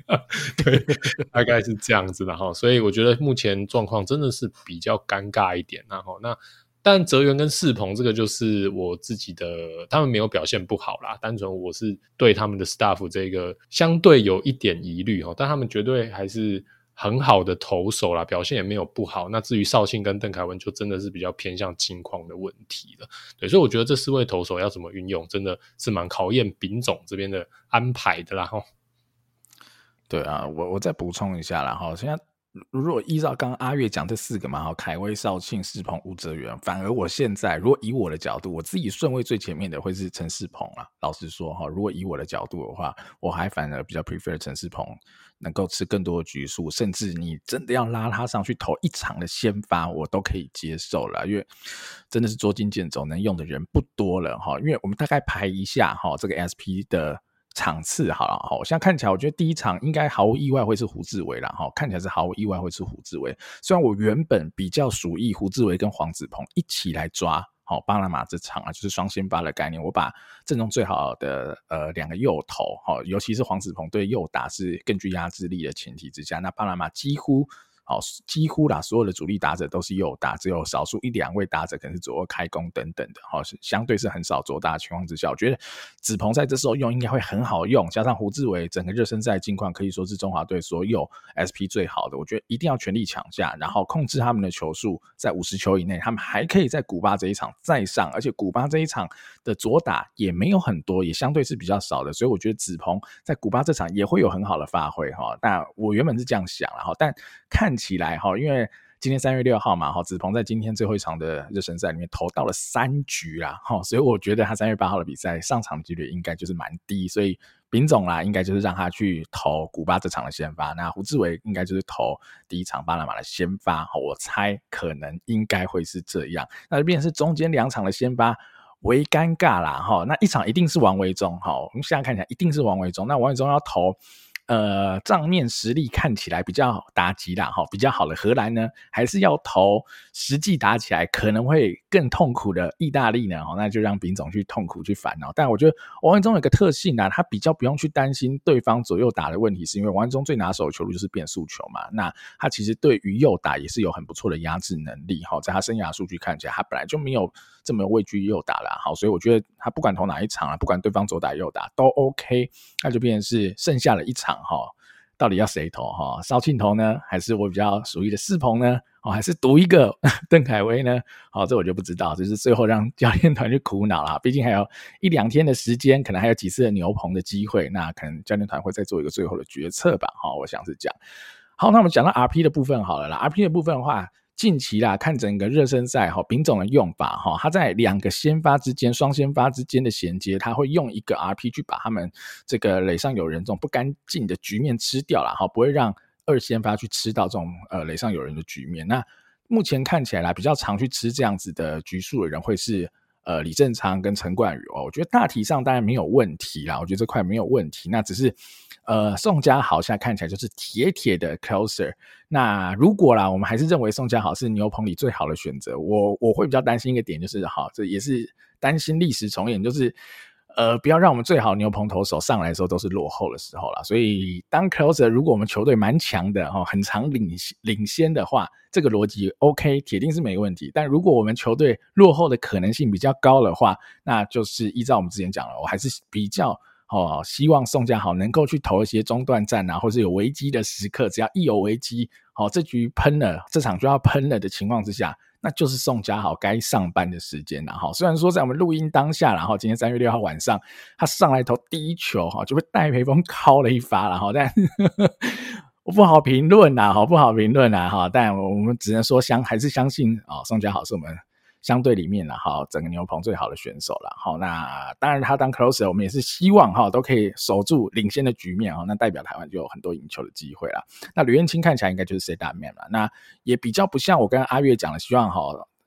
对，大概是这样子的哈。所以我觉得目前状况真的是比较尴尬一点，然后那。但泽源跟世鹏这个就是我自己的，他们没有表现不好啦，单纯我是对他们的 staff 这个相对有一点疑虑哦，但他们绝对还是很好的投手啦，表现也没有不好。那至于绍兴跟邓凯文，就真的是比较偏向金矿的问题了。对，所以我觉得这四位投手要怎么运用，真的是蛮考验丙总这边的安排的啦。哈，对啊，我我再补充一下啦，哈，现在。如果依照刚刚阿月讲这四个嘛，哈，凯威、绍庆、世鹏、吴哲源，反而我现在如果以我的角度，我自己顺位最前面的会是陈世鹏啊。老实说哈，如果以我的角度的话，我还反而比较 prefer 陈世鹏能够吃更多的局数，甚至你真的要拉他上去投一场的先发，我都可以接受了，因为真的是捉襟见肘，能用的人不多了哈。因为我们大概排一下哈，这个 SP 的。场次好了哈，现在看起来，我觉得第一场应该毫无意外会是胡志伟了哈，看起来是毫无意外会是胡志伟。虽然我原本比较属意胡志伟跟黄子鹏一起来抓好巴拿马这场啊，就是双先发的概念，我把阵中最好的呃两个右投哈，尤其是黄子鹏对右打是更具压制力的前提之下，那巴拿马几乎。好，几乎啦，所有的主力打者都是右打，只有少数一两位打者可能是左右开弓等等的，好，是相对是很少左打的情况之下，我觉得子鹏在这时候用应该会很好用，加上胡志伟整个热身赛近况可以说是中华队所有 SP 最好的，我觉得一定要全力抢下，然后控制他们的球数在五十球以内，他们还可以在古巴这一场再上，而且古巴这一场的左打也没有很多，也相对是比较少的，所以我觉得子鹏在古巴这场也会有很好的发挥哈。但我原本是这样想，然后但看。起来哈，因为今天三月六号嘛，哈，子鹏在今天最后一场的热身赛里面投到了三局啦，哈，所以我觉得他三月八号的比赛上场几率应该就是蛮低，所以丙总啦，应该就是让他去投古巴这场的先发，那胡志伟应该就是投第一场巴拿马的先发，我猜可能应该会是这样，那就变成是中间两场的先发为尴尬啦，哈，那一场一定是王维中，哈，我们现在看起来一定是王维中，那王维中要投。呃，账面实力看起来比较打击啦，哈，比较好的荷兰呢，还是要投实际打起来可能会更痛苦的意大利呢，哈，那就让丙总去痛苦去烦恼。但我觉得王文忠有个特性啊，他比较不用去担心对方左右打的问题，是因为王文忠最拿手的球路就是变速球嘛，那他其实对于右打也是有很不错的压制能力，哈，在他生涯数据看起来，他本来就没有这么畏惧右打啦，好，所以我觉得他不管投哪一场啊，不管对方左打右打都 OK，那就变成是剩下的一场。哈，到底要谁投哈？邵庆投呢，还是我比较熟悉的世鹏呢？哦，还是赌一个 邓凯威呢？好，这我就不知道，就是最后让教练团去苦恼了。毕竟还有一两天的时间，可能还有几次的牛棚的机会，那可能教练团会再做一个最后的决策吧。哈，我想是这样。好，那我们讲到 RP 的部分好了啦。RP 的部分的话。近期啦，看整个热身赛哈，丙种的用法哈，他在两个先发之间、双先发之间的衔接，他会用一个 RP 去把他们这个垒上有人这种不干净的局面吃掉了哈，不会让二先发去吃到这种呃垒上有人的局面。那目前看起来啦，比较常去吃这样子的局数的人会是。呃，李正昌跟陈冠宇哦，我觉得大体上当然没有问题啦，我觉得这块没有问题。那只是，呃，宋家豪现在看起来就是铁铁的 closer。那如果啦，我们还是认为宋家豪是牛棚里最好的选择，我我会比较担心一个点，就是哈，这也是担心历史重演，就是。呃，不要让我们最好牛棚投手上来的时候都是落后的时候了。所以当 closer 如果我们球队蛮强的哈，很常领领先的话，这个逻辑 OK，铁定是没问题。但如果我们球队落后的可能性比较高的话，那就是依照我们之前讲了，我还是比较哦，希望宋家豪能够去投一些中断战啊，或是有危机的时刻，只要一有危机，哦，这局喷了，这场就要喷了的情况之下。那就是宋佳豪该上班的时间了哈。虽然说在我们录音当下，然后今天三月六号晚上，他上来投第一球哈，就被戴培峰 敲了一发了哈。但 我不好评论呐，哈，不好评论呐，哈。但我们只能说相还是相信啊，宋佳豪是我们。相对里面了哈，整个牛棚最好的选手了哈。那当然他当 closer，我们也是希望哈都可以守住领先的局面哈。那代表台湾就有很多赢球的机会了。那吕彦青看起来应该就是 set up man 了。那也比较不像我跟阿月讲的，希望哈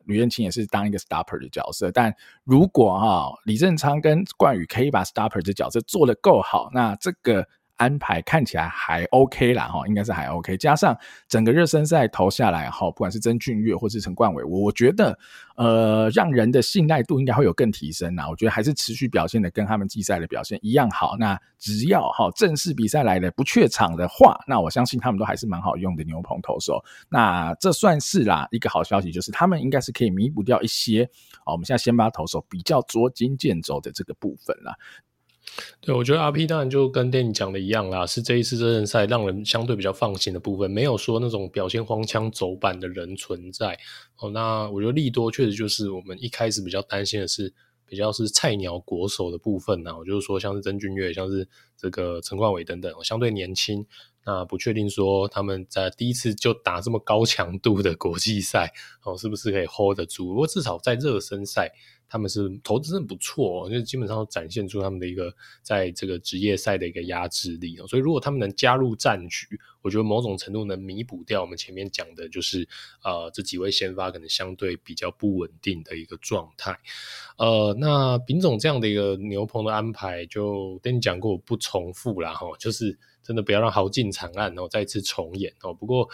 吕彦青也是当一个 stopper 的角色。但如果哈李正昌跟冠宇可以把 stopper 的角色做得够好，那这个安排看起来还 OK 啦，哈，应该是还 OK。加上整个热身赛投下来，哈，不管是曾俊岳或是陈冠伟，我觉得，呃，让人的信赖度应该会有更提升啦。我觉得还是持续表现的跟他们季赛的表现一样好。那只要哈正式比赛来的不怯场的话，那我相信他们都还是蛮好用的牛棚投手。那这算是啦一个好消息，就是他们应该是可以弥补掉一些哦，我们现在先把投手比较捉襟见肘的这个部分啦。对，我觉得 RP 当然就跟电影讲的一样啦，是这一次热身赛让人相对比较放心的部分，没有说那种表现荒腔走板的人存在。哦，那我觉得利多确实就是我们一开始比较担心的是，比较是菜鸟国手的部分呐。我就是说，像是曾俊岳，像是这个陈冠伟等等，相对年轻，那不确定说他们在第一次就打这么高强度的国际赛，哦，是不是可以 hold 得住？不过至少在热身赛。他们是投的真的不错，就基本上展现出他们的一个在这个职业赛的一个压制力。所以如果他们能加入战局，我觉得某种程度能弥补掉我们前面讲的，就是呃这几位先发可能相对比较不稳定的一个状态。呃，那丙总这样的一个牛棚的安排，就跟你讲过，我不重复了。哈，就是。真的不要让豪进惨案然后再次重演哦。不过，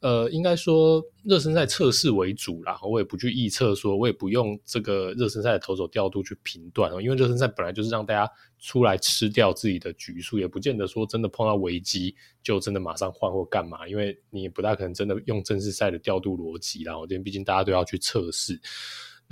呃，应该说热身赛测试为主啦，我也不去预测，说我也不用这个热身赛的投手调度去评断哦。因为热身赛本来就是让大家出来吃掉自己的局数，也不见得说真的碰到危机就真的马上换或干嘛，因为你也不大可能真的用正式赛的调度逻辑啦。我这边毕竟大家都要去测试。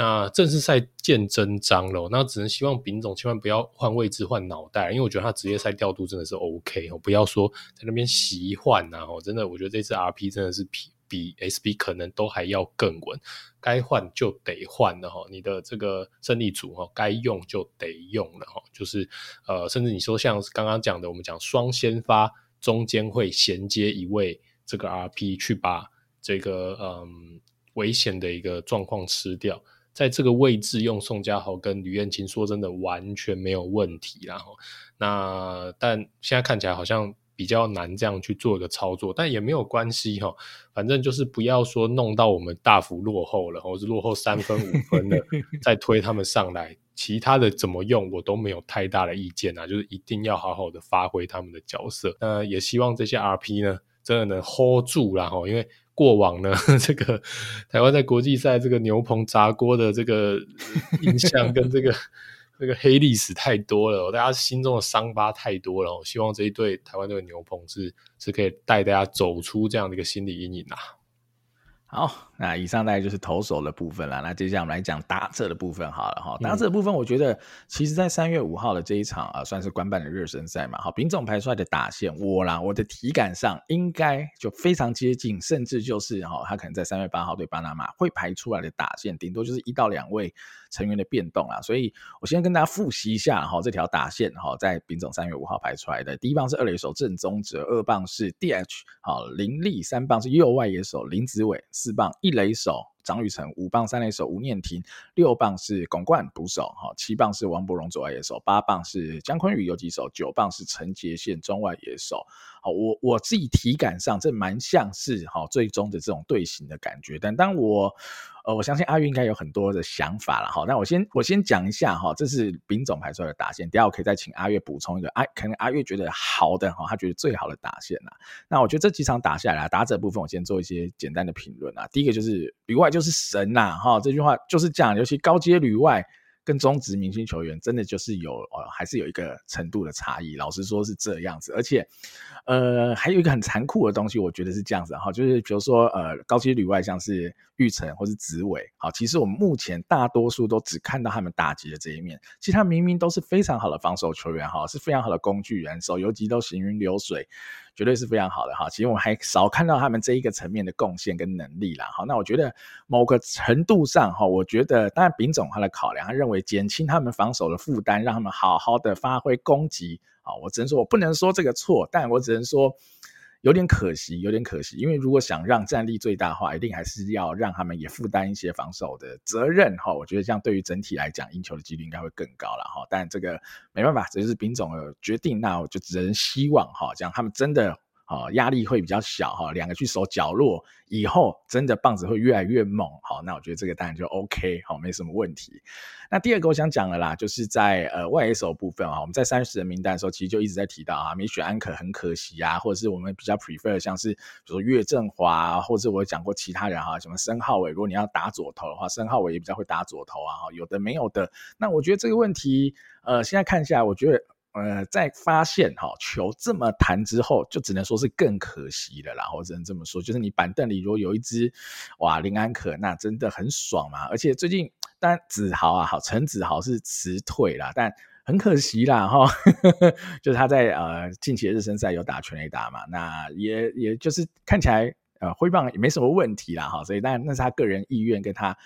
那正式赛见真章了，那只能希望丙总千万不要换位置换脑袋，因为我觉得他职业赛调度真的是 OK 哦，不要说在那边习换呐哦，真的我觉得这次 RP 真的是比比 SB 可能都还要更稳，该换就得换的哈，你的这个胜利组哈，该用就得用了哈，就是呃，甚至你说像刚刚讲的，我们讲双先发中间会衔接一位这个 RP 去把这个嗯危险的一个状况吃掉。在这个位置用宋佳豪跟吕彦青，说真的完全没有问题。然后，那但现在看起来好像比较难这样去做一个操作，但也没有关系哈。反正就是不要说弄到我们大幅落后了，或是落后三分五分的，再推他们上来。其他的怎么用我都没有太大的意见啊，就是一定要好好的发挥他们的角色。那也希望这些 RP 呢，真的能 hold 住啦哈，因为。过往呢，这个台湾在国际赛这个牛棚砸锅的这个 印象跟这个 这个黑历史太多了，大家心中的伤疤太多了。我希望这一队台湾队的牛棚是是可以带大家走出这样的一个心理阴影啊。好，那以上大概就是投手的部分了。那接下来我们来讲打者的部分好了哈。打者的部分，我觉得其实在三月五号的这一场啊，算是官办的热身赛嘛。好，丙总排出来的打线，我啦，我的体感上应该就非常接近，甚至就是哈，他可能在三月八号对巴拿马会排出来的打线，顶多就是一到两位成员的变动啦。所以我先跟大家复习一下哈，这条打线哈，在丙总三月五号排出来的，第一棒是二垒手郑宗哲，二棒是 DH 好林立，三棒是右外野手林子伟。四棒一一垒手张雨成，五磅三垒手吴念婷，六磅是巩冠捕手，哈，七磅是王柏荣左外野手，八磅是姜坤宇游击手，九磅是陈杰宪中外野手。好，我我自己体感上这蛮像是哈最终的这种队形的感觉，但当我呃我相信阿月应该有很多的想法了哈。那我先我先讲一下哈，这是丙总排出来的打线，等下我可以再请阿月补充一个，阿可能阿月觉得好的哈，他觉得最好的打线呐。那我觉得这几场打下来，打者部分我先做一些简单的评论啊。第一个就是旅外就是神呐哈，这句话就是讲，尤其高阶旅外。跟中职明星球员真的就是有呃，还是有一个程度的差异。老实说是这样子，而且呃，还有一个很残酷的东西，我觉得是这样子哈，就是比如说呃，高阶旅外像是玉成或是子伟，好，其实我们目前大多数都只看到他们打击的这一面，其实他明明都是非常好的防守球员哈，是非常好的工具人，手游击都行云流水。绝对是非常好的哈，其实我们还少看到他们这一个层面的贡献跟能力啦。好，那我觉得某个程度上哈，我觉得当然丙总他的考量，他认为减轻他们防守的负担，让他们好好的发挥攻击。啊，我只能说我不能说这个错，但我只能说。有点可惜，有点可惜，因为如果想让战力最大化，一定还是要让他们也负担一些防守的责任哈。我觉得这样对于整体来讲，赢球的几率应该会更高了哈。但这个没办法，这就是兵总的决定，那我就只能希望哈，这样他们真的哦，压力会比较小哈，两个去守角落以后，真的棒子会越来越猛，好，那我觉得这个当然就 OK，好，没什么问题。那第二个我想讲的啦，就是在呃外野手部分啊，我们在三十人名单的时候，其实就一直在提到啊，没选安可很可惜啊，或者是我们比较 prefer 像是比如说岳振华，或者我讲过其他人哈，什么申浩伟，如果你要打左投的话，申浩伟也比较会打左投啊，哈，有的没有的。那我觉得这个问题，呃，现在看下来，我觉得。呃，在发现哈球这么弹之后，就只能说是更可惜了啦。我只能这么说，就是你板凳里如果有一只哇林安可，那真的很爽嘛。而且最近当子豪啊，好陈子豪是辞退啦，但很可惜啦哈，就是他在呃近期的热身赛有打全垒打嘛，那也也就是看起来呃挥棒也没什么问题啦哈，所以当然那是他个人意愿跟他。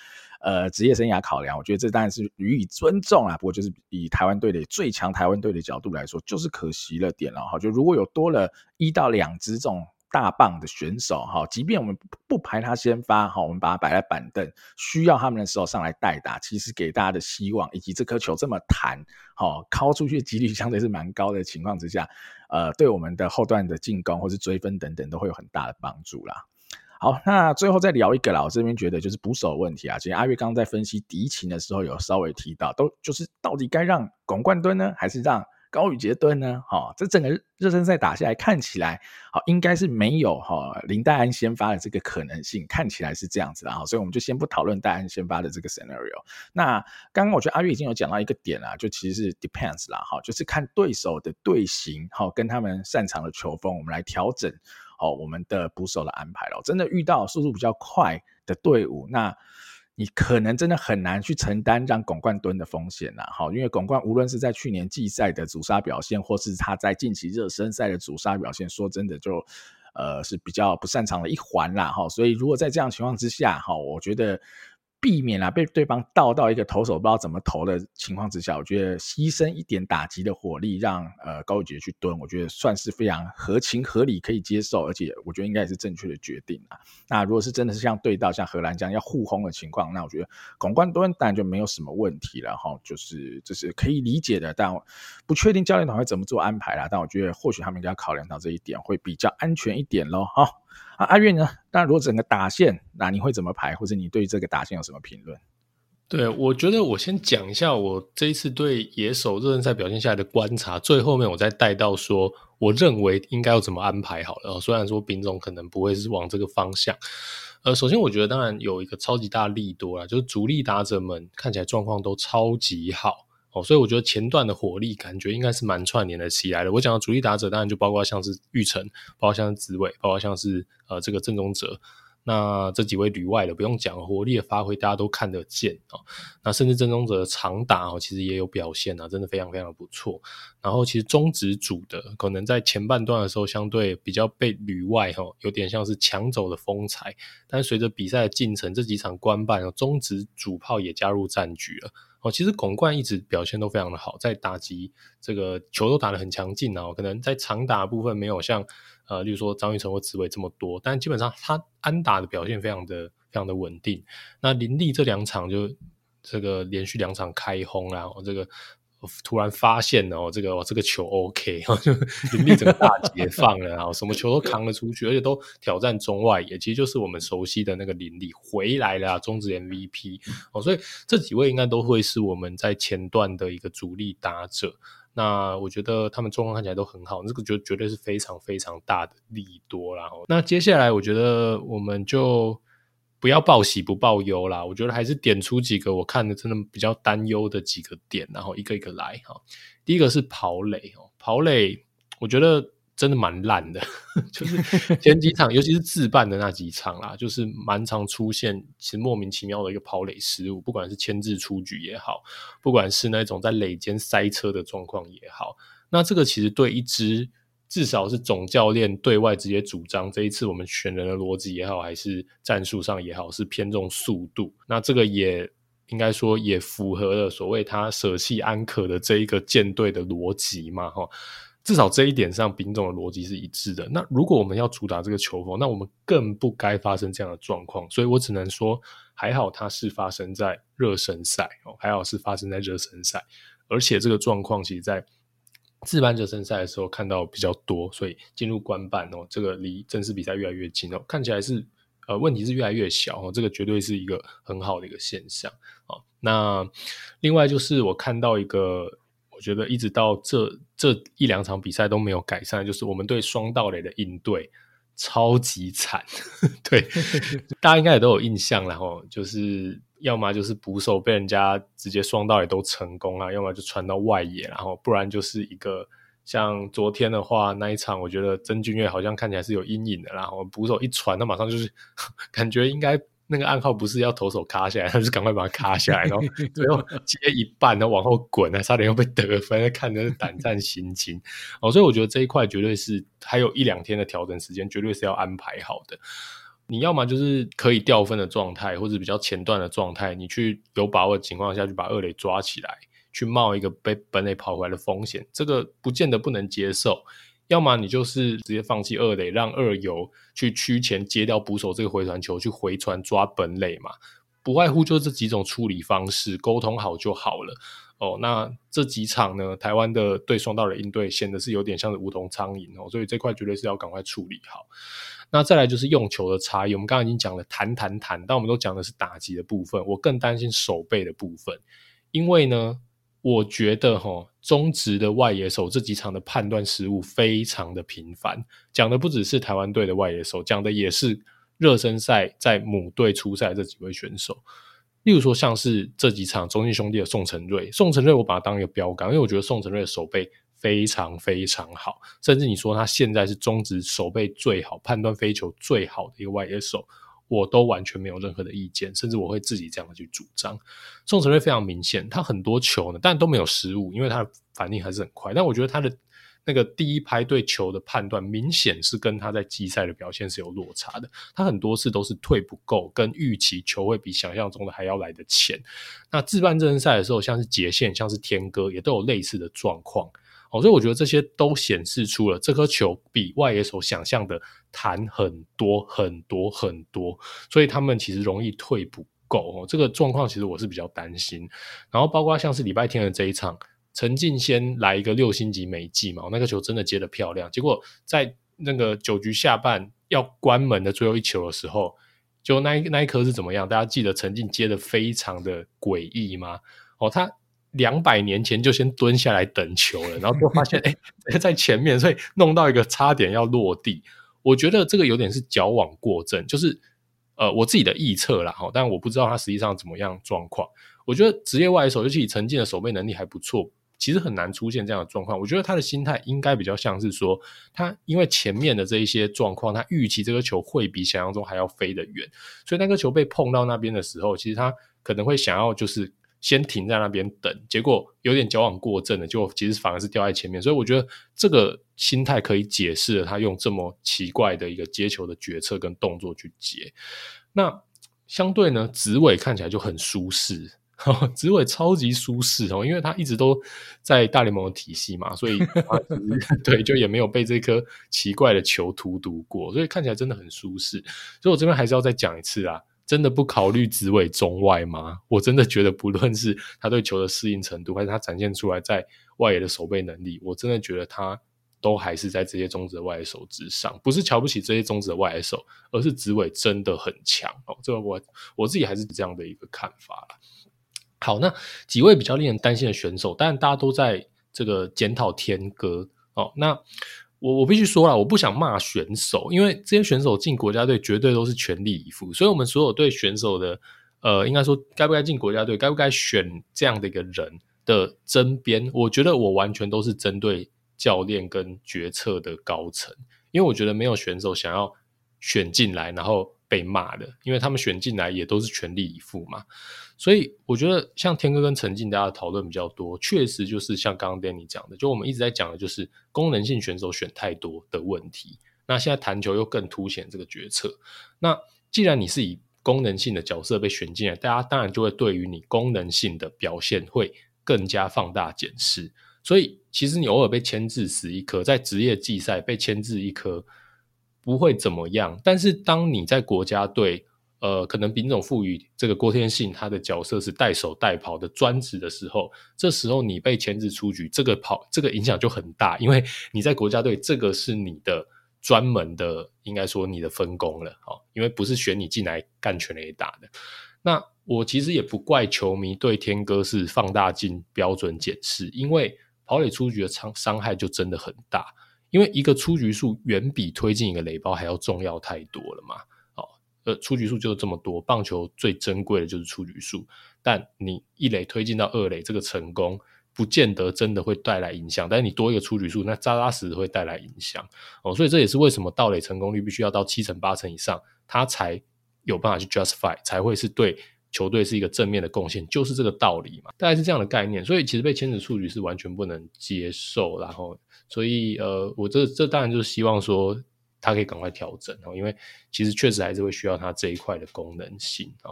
呃，职业生涯考量，我觉得这当然是予以尊重啦。不过就是以台湾队的最强台湾队的角度来说，就是可惜了点了哈。就如果有多了一到两支这种大棒的选手哈，即便我们不排他先发哈，我们把他摆在板凳，需要他们的时候上来代打，其实给大家的希望以及这颗球这么弹，哈，敲出去几率相对是蛮高的情况之下，呃，对我们的后段的进攻或是追分等等都会有很大的帮助啦。好，那最后再聊一个啦。我这边觉得就是捕手问题啊。其实阿月刚刚在分析敌情的时候有稍微提到，都就是到底该让巩冠敦呢，还是让高宇杰敦呢？哈、哦，这整个热身赛打下来看起来，好、哦、应该是没有哈、林黛安先发的这个可能性，看起来是这样子的哈。所以我们就先不讨论黛安先发的这个 scenario。那刚刚我觉得阿月已经有讲到一个点啦，就其实是 depends 啦，哈，就是看对手的队形，哈，跟他们擅长的球风，我们来调整。哦，我们的捕手的安排了，真的遇到速度比较快的队伍，那你可能真的很难去承担让巩冠蹲的风险呐。好，因为巩冠无论是在去年季赛的主杀表现，或是他在近期热身赛的主杀表现，说真的就呃是比较不擅长的一环啦。哈，所以如果在这样情况之下，哈，我觉得。避免了被对方倒到一个投手不知道怎么投的情况之下，我觉得牺牲一点打击的火力让，呃高宇杰去蹲，我觉得算是非常合情合理可以接受，而且我觉得应该也是正确的决定啊。那如果是真的是像对到像荷兰这样要互轰的情况，那我觉得广冠蹲当然就没有什么问题了哈，就是、就是可以理解的，但不确定教练团会怎么做安排啦。但我觉得或许他们应该考量到这一点，会比较安全一点喽哈。啊，阿月呢？那如果整个打线，那你会怎么排？或者你对这个打线有什么评论？对，我觉得我先讲一下我这一次对野手热身赛表现下来的观察，最后面我再带到说，我认为应该要怎么安排好了。虽然说丙总可能不会是往这个方向。呃，首先我觉得当然有一个超级大利多啦，就是主力打者们看起来状况都超级好。哦，所以我觉得前段的火力感觉应该是蛮串联的起来的。我讲的主力打者当然就包括像是玉成，包括像是紫伟，包括像是呃这个郑宗哲，那这几位旅外的不用讲，火力的发挥大家都看得见哦。那甚至郑宗哲的长打哦，其实也有表现啊，真的非常非常的不错。然后其实中职组的可能在前半段的时候相对比较被旅外哈，有点像是抢走的风采，但随着比赛的进程，这几场官办哦，中职主炮也加入战局了。哦，其实巩冠一直表现都非常的好，在打击这个球都打得很强劲啊。可能在长打部分没有像呃，例如说张玉成或紫伟这么多，但基本上他安打的表现非常的非常的稳定。那林立这两场就这个连续两场开轰啊，这个。突然发现哦，这个这个球 OK，就林立整个大解放了，然后什么球都扛了出去，而且都挑战中外野，其实就是我们熟悉的那个林立回来了，中职 MVP 哦，所以这几位应该都会是我们在前段的一个主力打者。那我觉得他们状况看起来都很好，这个绝绝对是非常非常大的利多啦。那接下来我觉得我们就。不要报喜不报忧啦，我觉得还是点出几个我看的真的比较担忧的几个点，然后一个一个来哈。第一个是跑垒哦，跑垒我觉得真的蛮烂的，就是前几场，尤其是自办的那几场啦，就是蛮常出现其实莫名其妙的一个跑垒失误，不管是牵制出局也好，不管是那种在垒间塞车的状况也好，那这个其实对一支。至少是总教练对外直接主张，这一次我们选人的逻辑也好，还是战术上也好，是偏重速度。那这个也应该说也符合了所谓他舍弃安可的这一个舰队的逻辑嘛，哈。至少这一点上，丙总的逻辑是一致的。那如果我们要主打这个球风，那我们更不该发生这样的状况。所以我只能说，还好它是发生在热身赛哦，还好是发生在热身赛，而且这个状况其实在。自办热身赛的时候看到比较多，所以进入官办哦，这个离正式比赛越来越近哦，看起来是呃问题是越来越小哦，这个绝对是一个很好的一个现象哦。那另外就是我看到一个，我觉得一直到这这一两场比赛都没有改善，就是我们对双道垒的应对超级惨，对，大家应该也都有印象然后就是。要么就是捕手被人家直接双刀也都成功啊，要么就传到外野，然后不然就是一个像昨天的话那一场，我觉得曾俊岳好像看起来是有阴影的，然后捕手一传，他马上就是 感觉应该那个暗号不是要投手卡下来，他是赶快把它卡下来，然后最后接一半，然后往后滚，差点又被得分，看的是胆战心惊哦，所以我觉得这一块绝对是还有一两天的调整时间，绝对是要安排好的。你要么就是可以掉分的状态，或者比较前段的状态，你去有把握的情况下去把二垒抓起来，去冒一个被本垒跑回来的风险，这个不见得不能接受。要么你就是直接放弃二垒，让二游去区前接掉捕手这个回传球，去回传抓本垒嘛，不外乎就这几种处理方式，沟通好就好了。哦，那这几场呢，台湾的对双盗垒应对显得是有点像是无头苍蝇哦，所以这块绝对是要赶快处理好。那再来就是用球的差异，我们刚刚已经讲了弹弹弹，但我们都讲的是打击的部分，我更担心手背的部分，因为呢，我觉得齁，中职的外野手这几场的判断失误非常的频繁，讲的不只是台湾队的外野手，讲的也是热身赛在母队出赛这几位选手，例如说像是这几场中信兄弟的宋晟睿，宋晟睿我把他当一个标杆，因为我觉得宋晟睿的手背。非常非常好，甚至你说他现在是中职手背最好、判断飞球最好的一个外野手，我都完全没有任何的意见，甚至我会自己这样去主张。宋晟睿非常明显，他很多球呢，但都没有失误，因为他的反应还是很快。但我觉得他的那个第一拍对球的判断，明显是跟他在季赛的表现是有落差的。他很多次都是退不够，跟预期球会比想象中的还要来得前。那自办热身赛的时候，像是杰线，像是天哥，也都有类似的状况。哦，所以我觉得这些都显示出了这颗球比外野手想象的弹很多很多很多，所以他们其实容易退不够哦。这个状况其实我是比较担心。然后包括像是礼拜天的这一场，陈进先来一个六星级美技嘛，那个球真的接得漂亮。结果在那个九局下半要关门的最后一球的时候，就那一那一颗是怎么样？大家记得陈进接得非常的诡异吗？哦，他。两百年前就先蹲下来等球了，然后就发现 哎、在前面，所以弄到一个差点要落地。我觉得这个有点是矫枉过正，就是呃我自己的臆测啦哈，但我不知道他实际上怎么样状况。我觉得职业外手，尤其陈进的守备能力还不错，其实很难出现这样的状况。我觉得他的心态应该比较像是说，他因为前面的这一些状况，他预期这个球会比想象中还要飞得远，所以那个球被碰到那边的时候，其实他可能会想要就是。先停在那边等，结果有点矫枉过正了，就其实反而是掉在前面，所以我觉得这个心态可以解释了他用这么奇怪的一个接球的决策跟动作去接。那相对呢，紫伟看起来就很舒适，紫伟超级舒适哦，因为他一直都在大联盟的体系嘛，所以他 对就也没有被这颗奇怪的球荼毒过，所以看起来真的很舒适。所以我这边还是要再讲一次啊。真的不考虑紫伟中外吗？我真的觉得，不论是他对球的适应程度，还是他展现出来在外野的守备能力，我真的觉得他都还是在这些中职的外野手之上。不是瞧不起这些中职的外野手，而是紫伟真的很强哦。这个我我自己还是这样的一个看法啦。好，那几位比较令人担心的选手，当然大家都在这个检讨天哥哦。那我我必须说了，我不想骂选手，因为这些选手进国家队绝对都是全力以赴，所以我们所有对选手的，呃，应该说该不该进国家队，该不该选这样的一个人的争边，我觉得我完全都是针对教练跟决策的高层，因为我觉得没有选手想要选进来然后被骂的，因为他们选进来也都是全力以赴嘛。所以我觉得像天哥跟陈进，大家讨论比较多，确实就是像刚刚 Danny 讲的，就我们一直在讲的就是功能性选手选太多的问题。那现在弹球又更凸显这个决策。那既然你是以功能性的角色被选进来，大家当然就会对于你功能性的表现会更加放大检视。所以其实你偶尔被牵制死一颗，在职业季赛被牵制一颗不会怎么样，但是当你在国家队。呃，可能丙总赋予这个郭天信他的角色是带手带跑的专职的时候，这时候你被牵制出局，这个跑这个影响就很大，因为你在国家队这个是你的专门的，应该说你的分工了，哦，因为不是选你进来干全垒打的。那我其实也不怪球迷对天哥是放大镜标准检视，因为跑垒出局的伤伤害就真的很大，因为一个出局数远比推进一个垒包还要重要太多了嘛。呃，出局数就是这么多，棒球最珍贵的就是出局数。但你一垒推进到二垒，这个成功不见得真的会带来影响。但是你多一个出局数，那扎扎实实会带来影响哦。所以这也是为什么盗垒成功率必须要到七成八成以上，它才有办法去 justify，才会是对球队是一个正面的贡献，就是这个道理嘛。大概是这样的概念。所以其实被牵扯出局是完全不能接受。然后，所以呃，我这这当然就是希望说。他可以赶快调整哦，因为其实确实还是会需要他这一块的功能性啊。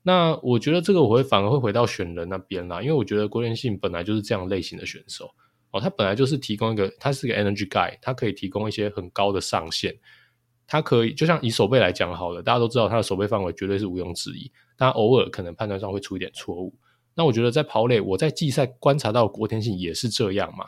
那我觉得这个我会反而会回到选人那边啦，因为我觉得郭天信本来就是这样类型的选手哦，他本来就是提供一个，他是个 energy guy，他可以提供一些很高的上限，他可以就像以守备来讲好了，大家都知道他的守备范围绝对是毋庸置疑，但偶尔可能判断上会出一点错误。那我觉得在跑垒，我在季赛观察到郭天信也是这样嘛，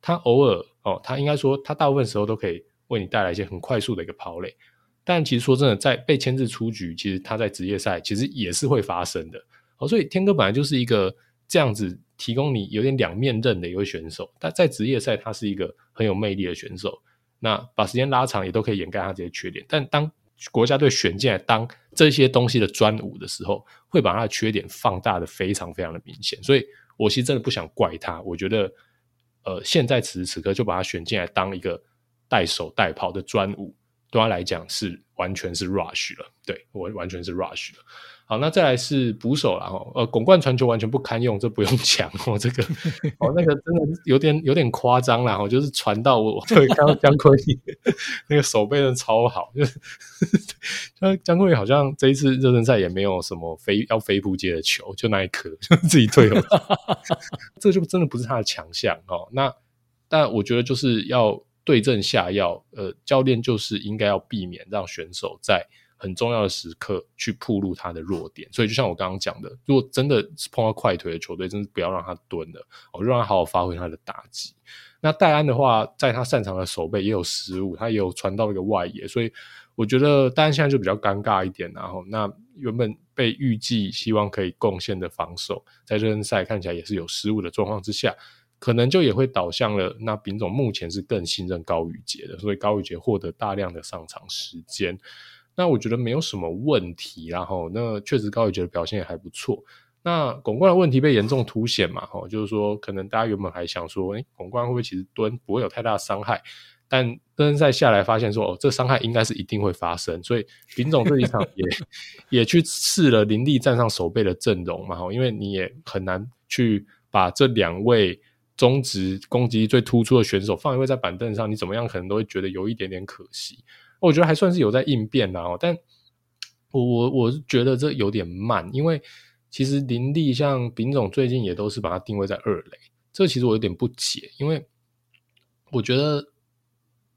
他偶尔哦，他应该说他大部分时候都可以。为你带来一些很快速的一个跑垒，但其实说真的，在被牵制出局，其实他在职业赛其实也是会发生的。哦，所以天哥本来就是一个这样子提供你有点两面刃的一位选手，但在职业赛他是一个很有魅力的选手。那把时间拉长也都可以掩盖他这些缺点，但当国家队选进来当这些东西的专武的时候，会把他的缺点放大的非常非常的明显。所以我其实真的不想怪他，我觉得呃，现在此时此刻就把他选进来当一个。带手带跑的专武，对他来讲是完全是 rush 了，对，我完全是 rush 了。好，那再来是捕手了哈，呃，拱冠传球完全不堪用，这不用 讲哦，这个 哦，那个真的有点有点夸张了哈，就是传到我，对，看到江坤宇那个手背的超好，就是江江坤宇好像这一次热身赛也没有什么飞要飞扑接的球，就那一颗 就自己退了，这就真的不是他的强项哦。那但我觉得就是要。对症下药，呃，教练就是应该要避免让选手在很重要的时刻去暴露他的弱点。所以，就像我刚刚讲的，如果真的是碰到快腿的球队，真的不要让他蹲了，我就让他好好发挥他的打击。那戴安的话，在他擅长的守备也有失误，他也有传到一个外野，所以我觉得戴安现在就比较尴尬一点。然后，那原本被预计希望可以贡献的防守，在热身赛看起来也是有失误的状况之下。可能就也会导向了，那丙总目前是更信任高宇杰的，所以高宇杰获得大量的上场时间，那我觉得没有什么问题。然后，那确实高宇杰的表现也还不错。那巩冠的问题被严重凸显嘛？哈，就是说，可能大家原本还想说，诶，巩冠会不会其实蹲不会有太大的伤害？但热身赛下来发现说，哦，这伤害应该是一定会发生。所以林总这一场也 也去试了林立站上守备的阵容嘛？哈，因为你也很难去把这两位。中职攻击最突出的选手放一位在板凳上，你怎么样可能都会觉得有一点点可惜。我觉得还算是有在应变啦，但我我我是觉得这有点慢，因为其实林立像丙总最近也都是把它定位在二垒，这其实我有点不解，因为我觉得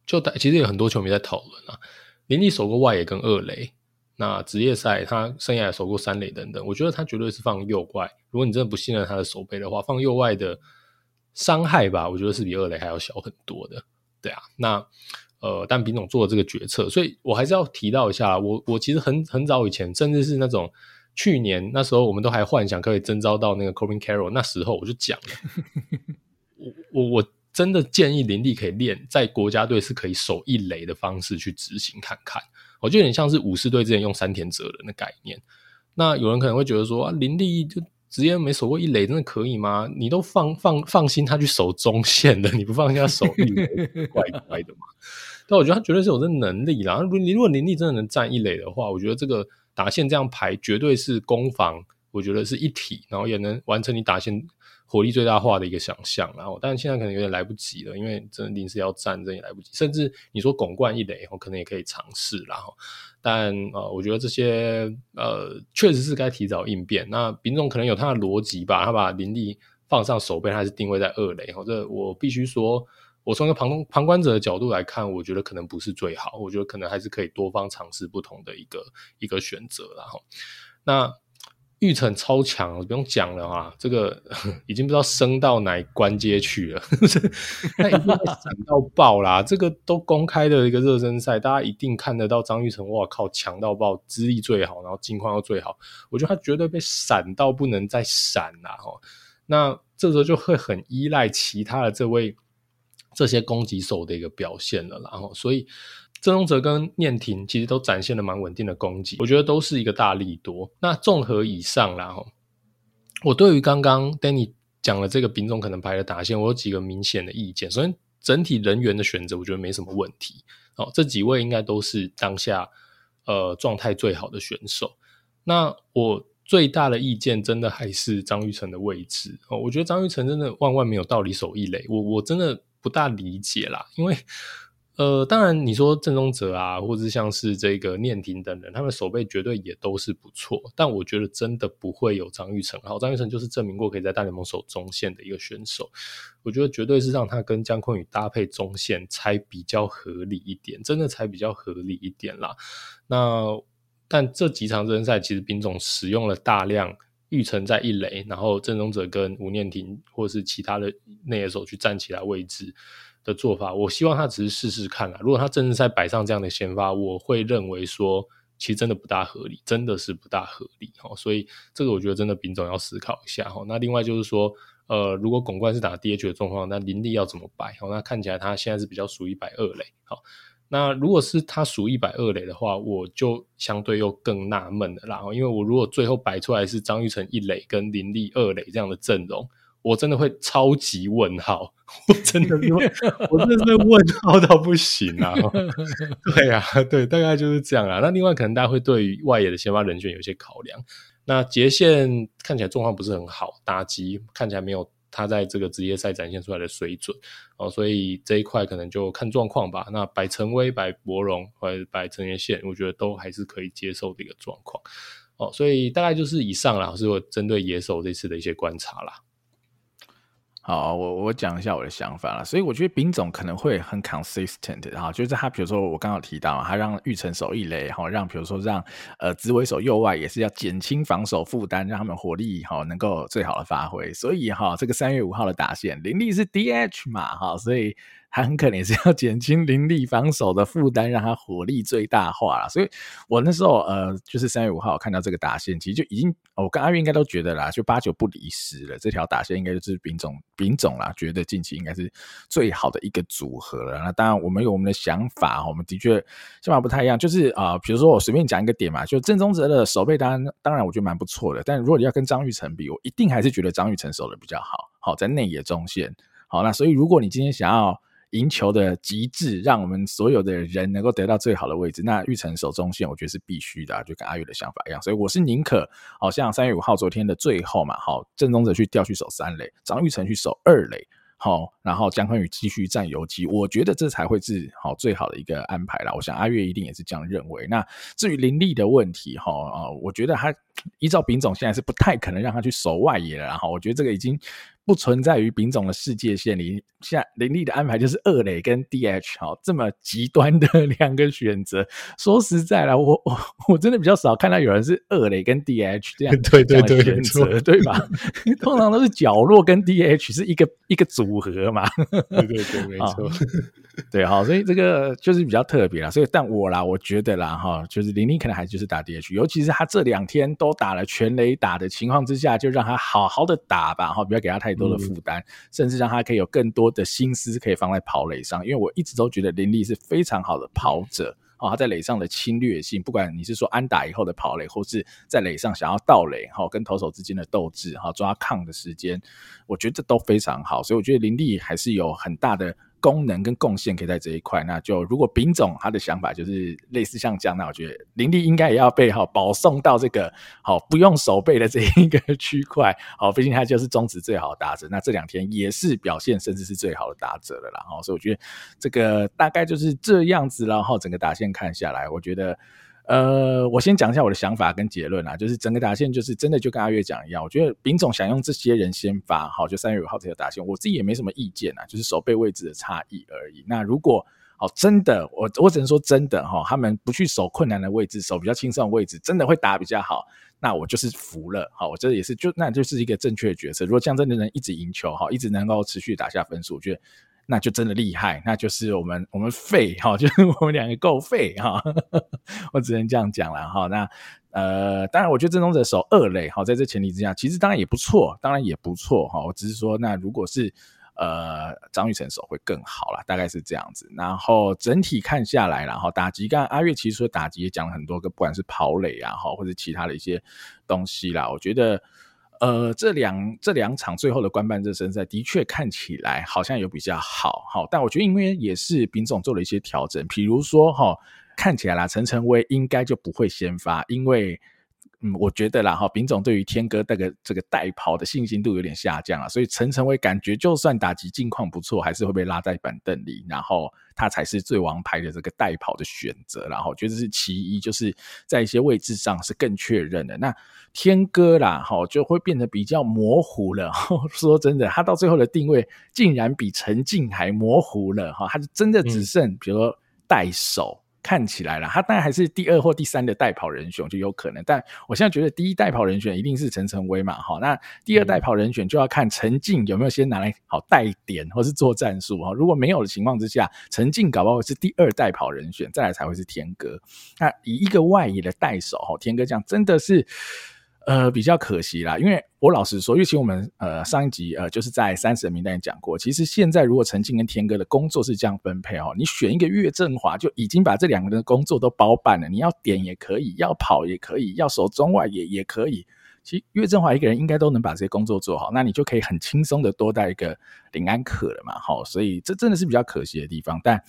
就其实有很多球迷在讨论啊，林立守过外野跟二垒，那职业赛他生涯也守过三垒等等，我觉得他绝对是放右外。如果你真的不信任他的守备的话，放右外的。伤害吧，我觉得是比二垒还要小很多的，对啊。那呃，但丙总做了这个决策，所以我还是要提到一下，我我其实很很早以前，甚至是那种去年那时候，我们都还幻想可以征召到那个 Corbin Carroll，那时候我就讲了，我我我真的建议林立可以练在国家队是可以守一垒的方式去执行看看，我觉得有点像是武士队之前用山田哲人的概念。那有人可能会觉得说啊，林立就。直接没守过一垒，真的可以吗？你都放放放心他去守中线的，你不放心他守一垒，怪 怪的嘛？但我觉得他绝对是有这能力啦。你如果林立真的能站一垒的话，我觉得这个打线这样排绝对是攻防，我觉得是一体，然后也能完成你打线火力最大化的一个想象。然后，但是现在可能有点来不及了，因为真的临时要站，真也来不及。甚至你说巩冠一垒，我可能也可以尝试，然后。但呃，我觉得这些呃，确实是该提早应变。那丙总可能有他的逻辑吧，他把林立放上守备，他是定位在二垒。这我必须说，我从一个旁旁观者的角度来看，我觉得可能不是最好，我觉得可能还是可以多方尝试不同的一个一个选择，然后那。玉成超强，不用讲了啊，这个 已经不知道升到哪关阶去了，那一定闪到爆啦！这个都公开的一个热身赛，大家一定看得到张玉成，哇靠，强到爆，资历最好，然后近况又最好，我觉得他绝对被闪到不能再闪啦！哈，那这时候就会很依赖其他的这位这些攻击手的一个表现了，然后所以。郑宗哲跟念婷其实都展现了蛮稳定的攻击，我觉得都是一个大力多。那综合以上啦，我对于刚刚 Danny 讲的这个丙种可能排的打线，我有几个明显的意见。首先，整体人员的选择，我觉得没什么问题。哦，这几位应该都是当下呃状态最好的选手。那我最大的意见，真的还是张玉成的位置。哦，我觉得张玉成真的万万没有道理守一垒，我我真的不大理解啦，因为。呃，当然，你说郑宗哲啊，或者像是这个念婷等人，他们守备绝对也都是不错，但我觉得真的不会有张玉成好。张玉成就是证明过可以在大联盟守中线的一个选手，我觉得绝对是让他跟姜坤宇搭配中线才比较合理一点，真的才比较合理一点啦。那但这几场热身赛，其实兵总使用了大量玉成在一垒，然后郑宗哲跟吴念庭或是其他的内野手去站其他位置。的做法，我希望他只是试试看啦。如果他正式赛摆上这样的先发，我会认为说，其实真的不大合理，真的是不大合理哈。所以这个我觉得真的丙总要思考一下哈。那另外就是说，呃，如果巩冠是打 DH 的状况，那林立要怎么摆？好，那看起来他现在是比较属于摆二垒。好，那如果是他数一百二垒的话，我就相对又更纳闷了啦。因为我如果最后摆出来是张玉成一垒跟林立二垒这样的阵容。我真的会超级问号，我真的因为 我真的是问号到不行啊！对啊，对，大概就是这样啊。那另外可能大家会对于外野的先发人选有些考量。那杰线看起来状况不是很好，打击看起来没有他在这个职业赛展现出来的水准哦，所以这一块可能就看状况吧。那摆陈威、摆柏龙或者摆陈元宪，我觉得都还是可以接受的一个状况哦。所以大概就是以上啦，是我针对野手这次的一些观察啦。好，我我讲一下我的想法了。所以我觉得丙总可能会很 consistent，哈就是他比如说我刚刚提到，他让玉成守一垒，然后让比如说让呃紫薇守右外，也是要减轻防守负担，让他们火力哈能够最好的发挥。所以哈，这个三月五号的打线林立是 DH 嘛，哈，所以。他很可能是要减轻林立防守的负担，让他火力最大化了。所以我那时候呃，就是三月五号看到这个打线，其实就已经，我跟阿月应该都觉得啦，就八九不离十了。这条打线应该就是丙总丙总啦，觉得近期应该是最好的一个组合了。那当然，我们有我们的想法，我们的确想法不太一样。就是啊、比如说我随便讲一个点嘛，就郑宗哲的守备当然当然我觉得蛮不错的。但如果你要跟张玉成比，我一定还是觉得张玉成守的比较好。好，在内野中线。好，那所以如果你今天想要。赢球的极致，让我们所有的人能够得到最好的位置。那玉成守中线，我觉得是必须的，就跟阿月的想法一样。所以我是宁可，好像三月五号昨天的最后嘛，好，郑宗哲去调去守三垒，张玉成去守二垒，好，然后江坤宇继续占游击，我觉得这才会是好最好的一个安排啦。我想阿月一定也是这样认为。那至于林立的问题，哈啊，我觉得他依照丙总现在是不太可能让他去守外野了，然后我觉得这个已经。不存在于丙总的世界线里，现在林立的安排就是二垒跟 DH，好，这么极端的 两个选择。说实在啦，我我 我真的比较少看到有人是二垒跟 DH 这样 对对对选择，对吧？通常都是角落跟 DH 是一个一个组合嘛。对对对，没错。对，好，所以这个就是比较特别啦。所以，但我啦，我觉得啦，哈，就是林立可能还就是打 DH，尤其是他这两天都打了全垒打的情况之下，就让他好好的打吧，哈，不要给他太。多的负担，甚至让他可以有更多的心思可以放在跑垒上，因为我一直都觉得林立是非常好的跑者啊，他在垒上的侵略性，不管你是说安打以后的跑垒，或是在垒上想要盗垒哈，跟投手之间的斗志哈，抓抗的时间，我觉得这都非常好，所以我觉得林立还是有很大的。功能跟贡献可以在这一块，那就如果丙总他的想法就是类似像这样，那我觉得林立应该也要被好保送到这个好不用手背的这一个区块，好，毕竟他就是中职最好的打者，那这两天也是表现甚至是最好的打者了啦，然后所以我觉得这个大概就是这样子，然后整个打线看下来，我觉得。呃，我先讲一下我的想法跟结论啊，就是整个打线就是真的就跟阿月讲一样，我觉得丙总想用这些人先发，好，就三月五号这条打线，我自己也没什么意见啊，就是守备位置的差异而已。那如果哦，真的，我我只能说真的哈，他们不去守困难的位置，守比较轻松的位置，真的会打比较好。那我就是服了，好，我觉得也是就那就是一个正确的决策。如果这样真的能一直赢球，哈，一直能够持续打下分数，我觉得那就真的厉害，那就是我们我们废哈，就是我们两个够废哈，我只能这样讲了哈。那呃，当然，我觉得郑宗哲守二垒，好，在这前提之下，其实当然也不错，当然也不错哈。我只是说，那如果是。呃，张育成手会更好啦，大概是这样子。然后整体看下来，然后打击，刚阿月其实说打击也讲了很多个，不管是跑垒啊，哈，或者其他的一些东西啦。我觉得，呃，这两这两场最后的官办热身赛，的确看起来好像有比较好，好，但我觉得因为也是丙总做了一些调整，比如说哈，看起来啦，陈晨威应该就不会先发，因为。嗯，我觉得啦哈，丙总对于天哥这个这个代跑的信心度有点下降啊，所以陈晨威感觉就算打击近况不错，还是会被拉在板凳里，然后他才是最王牌的这个代跑的选择，然后觉得是其一，就是在一些位置上是更确认的。那天哥啦哈，就会变得比较模糊了。说真的，他到最后的定位竟然比陈静还模糊了哈，他就真的只剩比如说代守。看起来了，他当然还是第二或第三的代跑人选就有可能，但我现在觉得第一代跑人选一定是陈晨威嘛，哈，那第二代跑人选就要看陈静有没有先拿来好带点或是做战术哈，如果没有的情况之下，陈静搞不好是第二代跑人选，再来才会是天哥。那以一个外野的代手哈，天哥这样真的是。呃，比较可惜啦，因为我老实说，因为其我们呃上一集呃就是在三十人名单也讲过，其实现在如果陈进跟天哥的工作是这样分配哦，你选一个岳振华就已经把这两个人的工作都包办了，你要点也可以，要跑也可以，要守中外也也可以。其实岳振华一个人应该都能把这些工作做好，那你就可以很轻松的多带一个林安可了嘛，好，所以这真的是比较可惜的地方，但。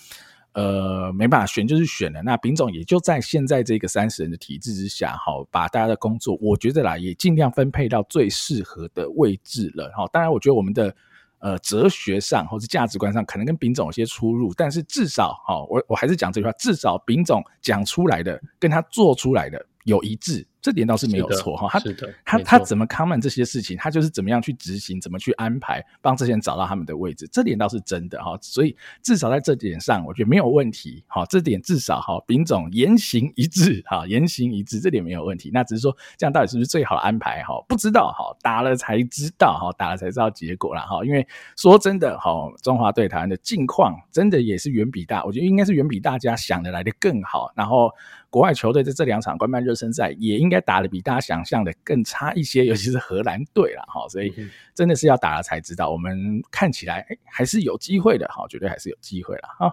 呃，没办法选就是选了。那丙总也就在现在这个三十人的体制之下，好，把大家的工作，我觉得啦，也尽量分配到最适合的位置了。好，当然，我觉得我们的呃哲学上或者价值观上可能跟丙总有些出入，但是至少，哈，我我还是讲这句话，至少丙总讲出来的跟他做出来的有一致。这点倒是没有错哈，他他他怎么 comment 这些事情，他就是怎么样去执行，怎么去安排，帮这些人找到他们的位置，这点倒是真的哈。所以至少在这点上，我觉得没有问题。哈，这点至少哈，丙总言行一致哈，言行一致，这点没有问题。那只是说这样到底是不是最好的安排哈？不知道哈，打了才知道哈，打了才知道结果了哈。因为说真的哈，中华队台湾的境况真的也是远比大，我觉得应该是远比大家想的来的更好。然后国外球队在这两场官办热身赛也应。应该打的比大家想象的更差一些，尤其是荷兰队了哈，所以真的是要打了才知道。我们看起来还是有机会的哈，绝对还是有机会了哈。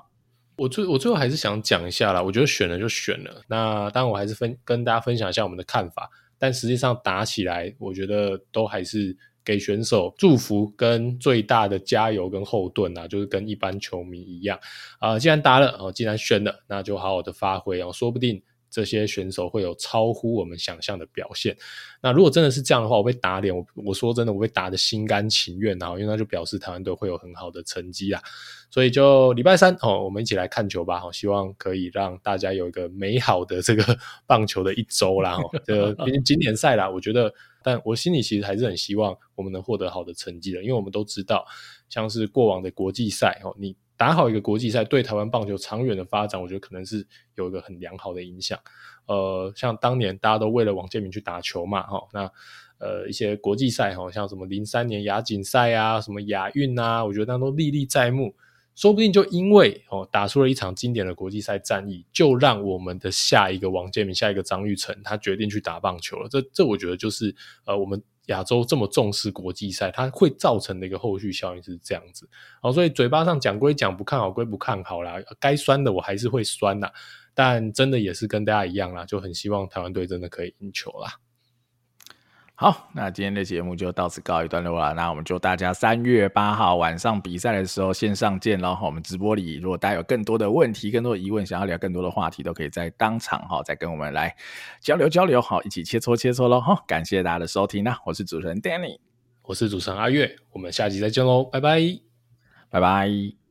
我最我最后还是想讲一下啦，我觉得选了就选了。那当然我还是分跟大家分享一下我们的看法，但实际上打起来，我觉得都还是给选手祝福跟最大的加油跟后盾啊，就是跟一般球迷一样啊、呃。既然打了哦，既然选了，那就好好的发挥哦，说不定。这些选手会有超乎我们想象的表现。那如果真的是这样的话，我被打脸，我我说真的，我被打的心甘情愿啊，因为那就表示台湾队会有很好的成绩啊。所以就礼拜三哦，我们一起来看球吧。好，希望可以让大家有一个美好的这个棒球的一周啦。哦，这个毕竟经典赛啦，我觉得，但我心里其实还是很希望我们能获得好的成绩的，因为我们都知道，像是过往的国际赛哦，你。打好一个国际赛，对台湾棒球长远的发展，我觉得可能是有一个很良好的影响。呃，像当年大家都为了王建民去打球嘛，哈，那呃一些国际赛，哈，像什么零三年亚锦赛啊，什么亚运啊，我觉得那都历历在目。说不定就因为哦打出了一场经典的国际赛战役，就让我们的下一个王建民、下一个张玉成，他决定去打棒球了。这这，我觉得就是呃我们。亚洲这么重视国际赛，它会造成的一个后续效应是这样子。好，所以嘴巴上讲归讲，不看好归不看好啦，该酸的我还是会酸啦。但真的也是跟大家一样啦，就很希望台湾队真的可以赢球啦。好，那今天的节目就到此告一段落了。那我们就大家三月八号晚上比赛的时候线上见喽。我们直播里，如果大家有更多的问题、更多的疑问，想要聊更多的话题，都可以在当场哈，再跟我们来交流交流，好，一起切磋切磋喽。哈，感谢大家的收听，那我是主持人 Danny，我是主持人阿月，我们下集再见喽，拜拜，拜拜。